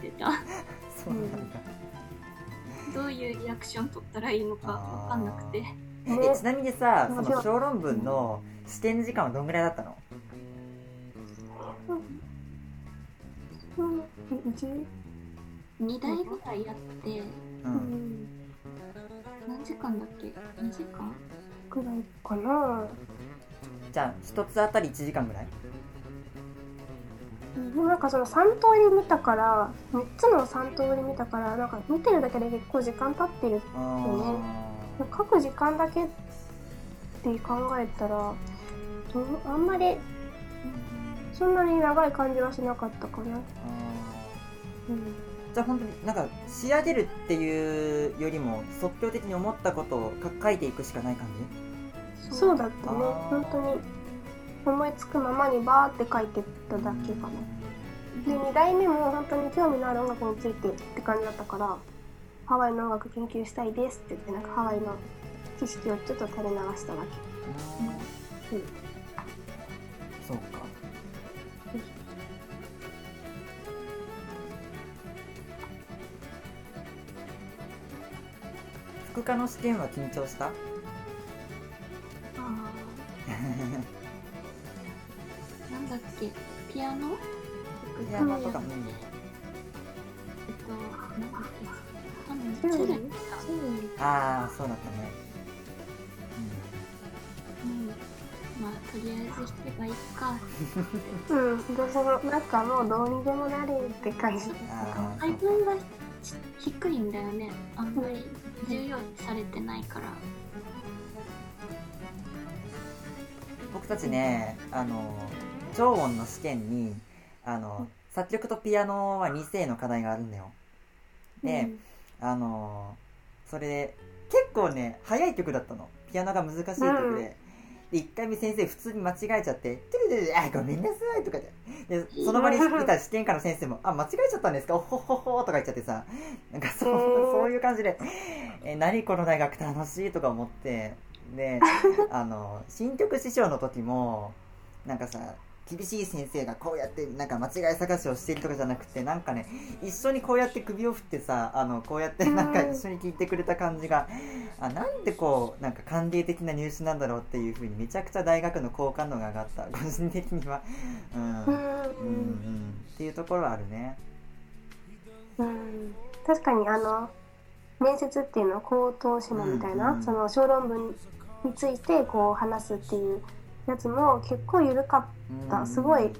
出た そうなんだ、どういうリアクション取ったらいいのかわかんなくて。えちなみにさその小論文の試験時間はどんぐらいだったの？うん。一2台ぐらいやってううん。ん。何時間だっけ2時間くらいかなじゃあ一つあたり1時間ぐらいでもなんかその3通り見たから3つの3通り見たからなんか見てるだけで結構時間経ってるあ各時間だけって考えたらあんまりそんなに長い感じはしなかったかな、うん、ーじゃあ本当になんか仕上げるっていうよりも即興的に思ったことをか書いていくしかない感じ？そうだったね。本当に思いつくままにバーって書いてっただけかな。で2代目も本当に興味のある音楽についてって感じだったからハワイの音楽研究したいですって言ってなんかハワイの知識をちょっと垂れ流しただけ。うん。そうか。副科の試験は緊張した？ピアノピアノとかえっうんとなんだっけ多分セオリーああそうだったねうんまあとりあえず弾けばいいかうん、でそのなんかもうどうにでもなれって感じ配分が低いんだよねあんまり重要視されてないから僕たちねあの超音の試験にあの作曲とピアノは2声の課題があるんだよ。で、あのーそれで結構ね早い曲だったの。ピアノが難しい曲で、で1回目先生普通に間違えちゃって「トゥルルルあごめんなさい」とかででその場にいた試験科の先生も「あ間違えちゃったんですか？おほほほ」とか言っちゃってさ。なんかそうそういう感じで「え何この大学楽しい」とか思って。で あの新曲師匠の時もなんかさ厳しい先生がこうやってなんか間違い探しをしてるとかじゃなくてなんかね一緒にこうやって首を振ってさあのこうやってなんか一緒に聞いてくれた感じがあなんでこうなんか歓迎的な入試なんだろうっていうふうにめちゃくちゃ大学の好感度が上がった。個人的には。うん、うん。うんうん。っていうところはあるね。うん。確かにあの面接っていうのは口頭試験みたいな、うんうん。その小論文についてこう話すっていうやつも結構緩かった、うん。すごい、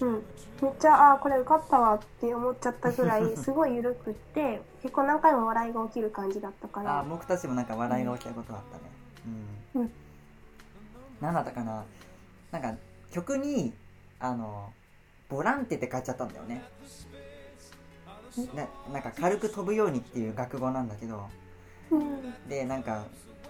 うん、めっちゃあーこれ受かったわって思っちゃったぐらい すごい緩くって結構何回も笑いが起きる感じだったから。あ僕たちもなんか笑いが起きたことあったね。うん、うん。何だったかな。なんか曲にあのボランテって書いちゃったんだよね。ななんか軽く飛ぶようにっていう学語なんだけど。うん。でなんか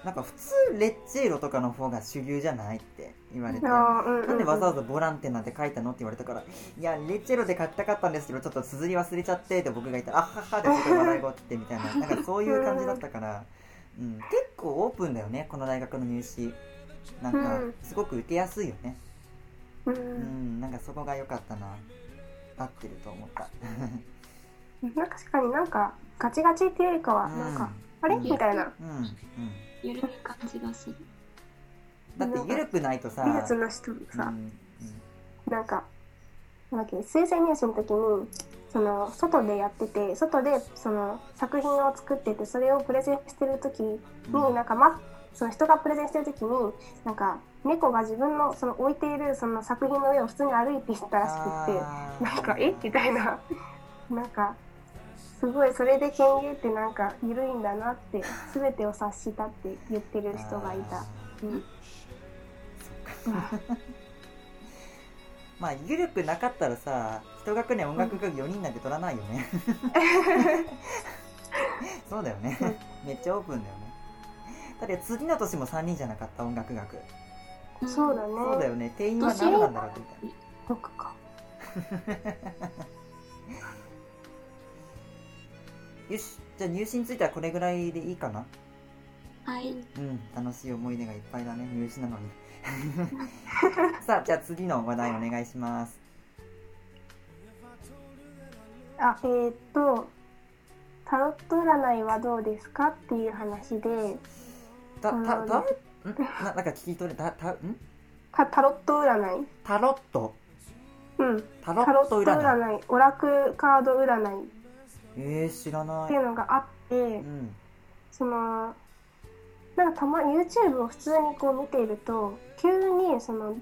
なんか普通レッチェーロとかの方が主流じゃないって言われてなんでわざわざボランテなんて書いたのって言われたから、いや、レッチェロで書きたかったんですけど、ちょっと綴り忘れちゃってって僕が言ったら、あははですごい笑いが起きてみたいな、なんかそういう感じだったから、うん、結構オープンだよね、この大学の入試。なんかうん、すごく受けやすいよね。ううんん、なんかそこが良かったな。合ってると思った。なんか確かになんかガチガチっていうよりかはうんなんか、あれうんみたいなうん、うん。緩い感じがする。だって緩くないとさ、美術の人もさ、うんなんかなんだっけ推薦入試の時にその外でやってて外でその作品を作っててそれをプレゼンしてる時に、うん。なんか、ま、その人がプレゼンしてる時になんか猫が自分のその置いているその作品の上を普通に歩いていったらしくってなんかえ？みたいな。なんかすごいそれで権限ってなんか緩いんだなって 全てを察したって言ってる人がいた。あうん。まあ緩くなかったらさ一学年音楽学4人なんて取らないよね。そうだよね。めっちゃオープンだよね。だって次の年も3人じゃなかった音楽学。そうだね。そうだよね。定員は何なんだろうみたいな。僕か。よしじゃあ入試についてはこれぐらいでいいかな？はい。うん楽しい思い出がいっぱいだね入試なのに。さあじゃあ次の話題お願いします。あ、えーっと、タロット占いはどうですかっていう話で、たたうん。たん？ななんか聞き取れたたん？たタロット占い。タロット。うん。タロット占い。占い、オラクカード占い。っえー、知らない。ていうのがあってう、ん。その、なんかたま YouTube を普通にこう見ていると、急にその、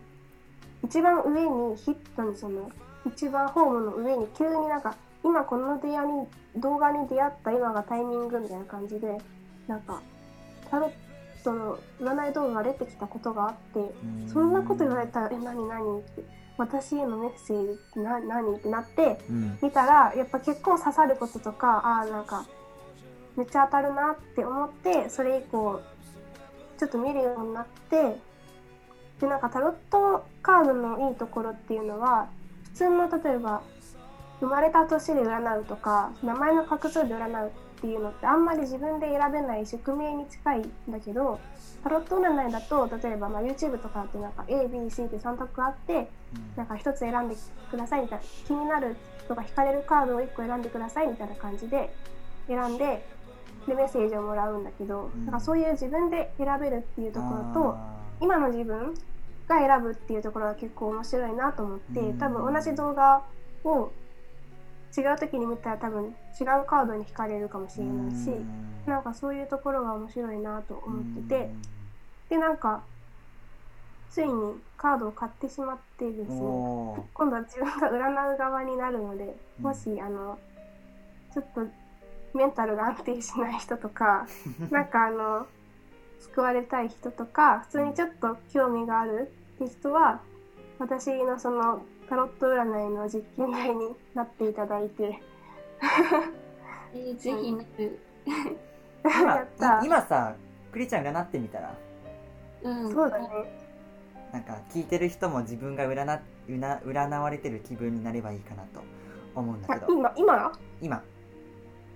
一番上にヒットにその、一番ホームの上に急になんか、今この出会いに動画に出会った今がタイミングみたいな感じで、なんか、タロットの占い動画が出てきたことがあって、うん。そんなこと言われたら、え、何何って、私へのメッセージってな何ってなって、うん。見たら、やっぱ結構刺さることとか、ああ、なんか、めっちゃ当たるなって思って、それ以降、ちょっと見るようになって、で、なんかタロットカードのいいところっていうのは、普通の例えば、生まれた年で占うとか、名前の画数で占うっていうのってあんまり自分で選べない宿命に近いんだけど、タロット占いだと、例えばまあ YouTube とかだとなんか A、B、C って3択あって、なんか一つ選んでくださいみたいな気になる人が引かれるカードを1個選んでくださいみたいな感じで選んででメッセージをもらうんだけど、うん。なんかそういう自分で選べるっていうところとあ今の自分が選ぶっていうところが結構面白いなと思って、うん。多分同じ動画を違う時に見たら多分違うカードに引かれるかもしーれないし、うん。なんかそういうところが面白いなと思ってて、うん。でなんかついにカードを買ってしまってですね今度は自分が占う側になるので、うん。もしあのちょっとメンタルが安定しない人とか なんかあの救われたい人とか普通にちょっと興味があるって人は私のそのタロット占いの実験台になっていただいて。えーぜひなる。やった。今さクリちゃん占ってみたら？うん。そうだね。なんか聞いてる人も自分が占うな占われてる気分になればいいかなと思うんだあけど。今今？今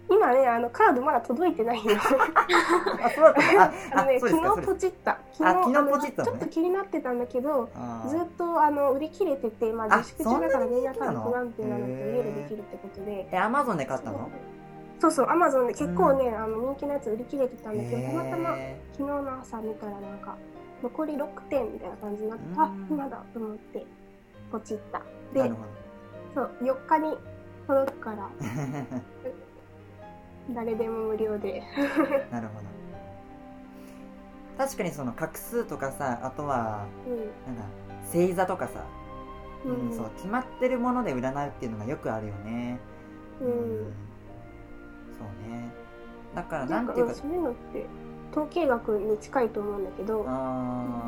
今ねあのカードまだ届いてないよ あそうだった。のあ あのね昨日ポチった。昨日ポチったのね。ちょっと気になってたんだけどずっとあの売り切れてて、まあ、あ自粛中だからみんな多分不安定なのでへー家でできるってことで。えアマゾンで買ったの？そうそうアマゾンで結構ね、あの人気のやつ売り切れてたんだけど、たまたま昨日の朝見たらなんか残り6点みたいな感じになって、うん。あ今だと思ってポチった。なでそう4日に届くから。ど 誰でも無料で。なるほど。確かにその画数とかさあとはうん。なんか星座とかさ、ううん。んそう決まってるもので占うっていうのがよくあるよね。うん。そうね。だからなんんていうかそういうのって統計学に近いと思うんだけど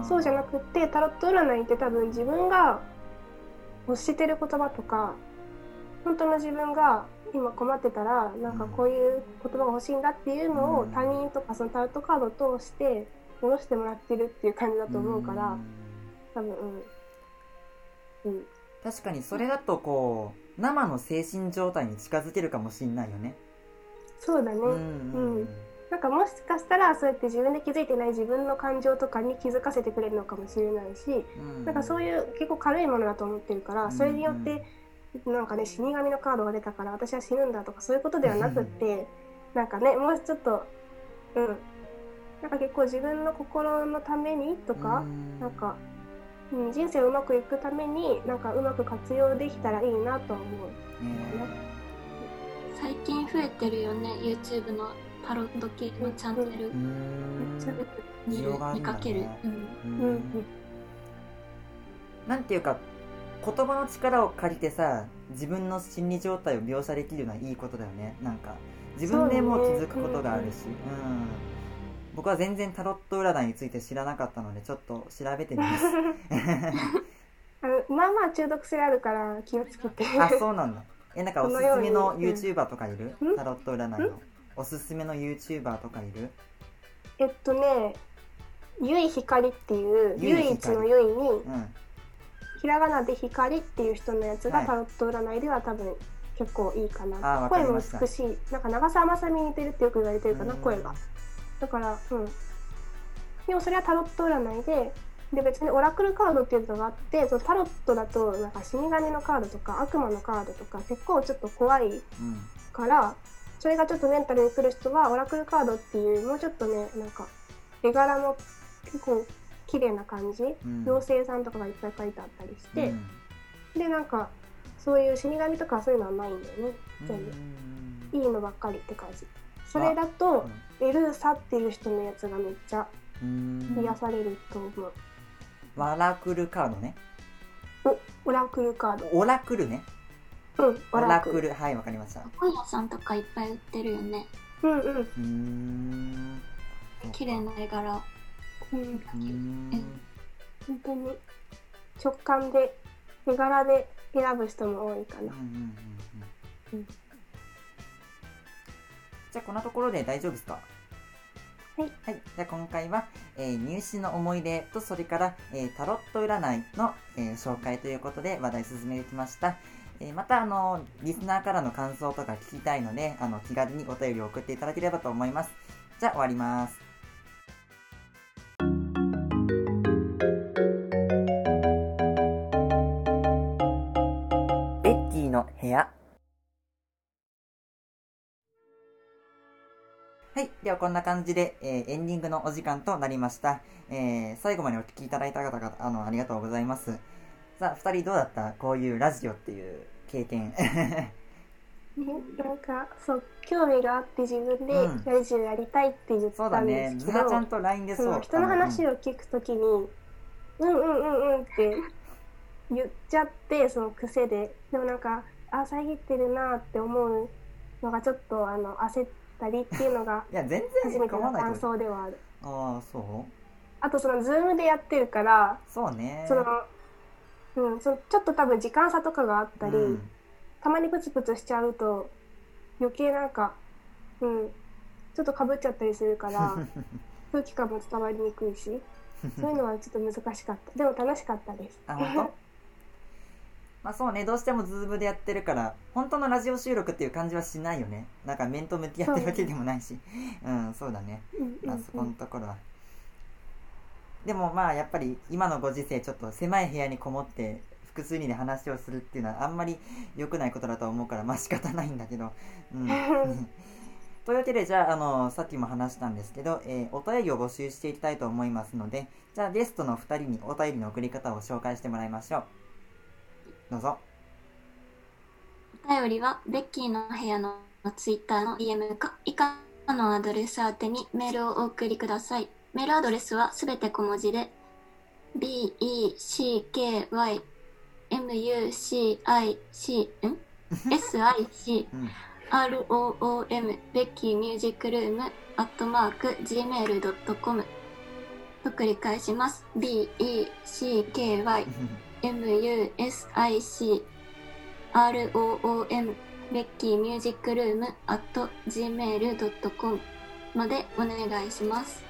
そうじゃなくってタロット占いって多分自分が欲してる言葉とか本当の自分が今困ってたらなんかこういう言葉が欲しいんだっていうのをうん他人とかそのタロットカードを通して戻してもらってるっていう感じだと思うからん。多分うん。うん。確かにそれだとこう生の精神状態に近づけるかもしんないよね。そうだね、うんうんなんかもしかしたらそうやって自分で気づいてない自分の感情とかに気づかせてくれるのかもしれないしうん。なんかそういう結構軽いものだと思ってるから、うん。それによってなんかね死神のカードが出たから私は死ぬんだとかそういうことではなくってなんかねもうちょっとうん。なんか結構自分の心のためにとか、うん。なんか、うん、人生をうまくいくためになんかうまく活用できたらいいなとは思う。ね最近増えてるよね、YouTube のタロット系のチャンネル。うーん見る。需要があるんだね。見かける。うん。うん。うんうん。なんていうか言葉の力を借りてさ自分の心理状態を描写できるのはいいことだよね。なんか自分でも気づくことがあるし。う、ん、僕は全然タロット占いについて知らなかったのでちょっと調べてみます。まあまあ中毒性あるから気をつけて。あそうなんだ。えなんかおすすめの YouTuber とかいる？うん？タロット占いの。おすすめの YouTuber とかいる？えっとね、ゆいひかりっていう唯一のゆいにうんひらがなで光っていう人のやつはいがタロット占いでは多分結構いいかな。わかり声も美しい。なんか長澤まさみに似てるってよく言われてるかな、うん声が。だから、うん。でもそれはタロット占いで、で別にオラクルカードっていうのがあって、そのタロットだとなんか死神のカードとか悪魔のカードとか結構ちょっと怖いうんからそれがちょっとメンタルに来る人はオラクルカードっていうもうちょっとねなんか絵柄も結構綺麗な感じ、うん。妖精さんとかがいっぱい書いてあったりしてう、ん。でなんかそういう死神とかそういうのはないんだよね全部、いいのばっかりって感じ。それだと、エルーサっていう人のやつがめっちゃうん。癒されると思う、ワラクルカードね。オラクルカード。オラクルね。うんオラクオラクル。ルはいわかりました。本屋さんとかいっぱい売ってるよね。うんうん。うーん。綺麗な絵柄。うん。本当に直感で絵柄で選ぶ人も多いかな。じゃあこんなところで大丈夫ですか？はい、はい、じゃあ今回は、えー入試の思い出とそれから、えータロット占いの、えー紹介ということで話題進めてきました、えーまたあのリスナーからの感想とか聞きたいのであの気軽にお便りを送っていただければと思います。じゃあ終わります部屋はい。では、こんな感じで、えーエンディングのお時間となりました。えー最後までお聞きいただいた方々、あの、ありがとうございます。さあ、二人どうだった？こういうラジオっていう経験。ね、なんかそう興味があって自分でうんラジオやりたいって言ったんそうだねで。すけど、ズナちゃんと LINE でそう。人の話を。を聞くときに、うんうんうんうんって言っちゃってその癖ででもなんかあ遮ってるなって思うのがちょっとあの焦ったりっていうのが いや、全初然構わないと思う。想ではある。ああ、そうあとそのズームでやってるからそうね。そのうん、そのちょっと多分時間差とかがあったり、うんたまにプツプツしちゃうと余計なんか、うん、ちょっとかぶっちゃったりするから 空気感も伝わりにくいしそういうのはちょっと難しかったでも楽しかったですあ本当？まあそうねどうしてもズームでやってるから本当のラジオ収録っていう感じはしないよね。なんか面と向き合ってるわけでもないし。うん。そうだね。まあそこのところは。でもまあやっぱり今のご時世ちょっと狭い部屋にこもって複数人で話をするっていうのはあんまり良くないことだと思うからまあ仕方ないんだけど。うん。というわけでじゃああのさっきも話したんですけど、えーお便りを募集していきたいと思いますのでじゃあゲストの2人にお便りの送り方を紹介してもらいましょうどうぞお便りはベッキーの部屋のツイッターの DM か以下のアドレス宛てにメールをお送りください。メールアドレスはすべて小文字で b e c k y m u c i c ん s i c うん r o o m ベッキーミュージックルームアットマーク gmail.com と繰り返します。b e c k y music room ベッキーミュージックルーム at gmail.com までお願いします。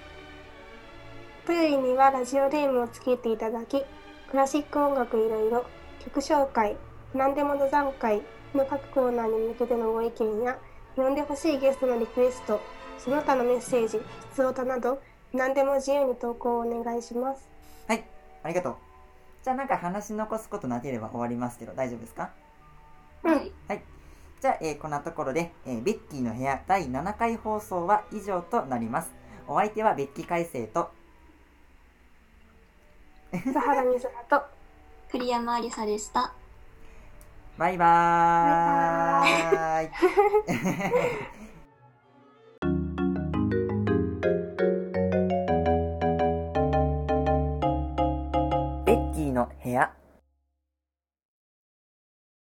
お便りにはラジオネームをつけていただきクラシック音楽いろいろ曲紹介何でもの段階の各コーナーに向けてのご意見や呼んでほしいゲストのリクエストその他のメッセージ質問など何でも自由に投稿をお願いしますはいありがとうじゃあなんか話し残すことなければ終わりますけど大丈夫ですか？うんはい。じゃあ、えーこんなところで、えーベッキーの部屋第7回放送は以上となります。お相手はベッキー海星と佐原美空と栗山ありさでした。バイバーイ。ベッキーの 部屋。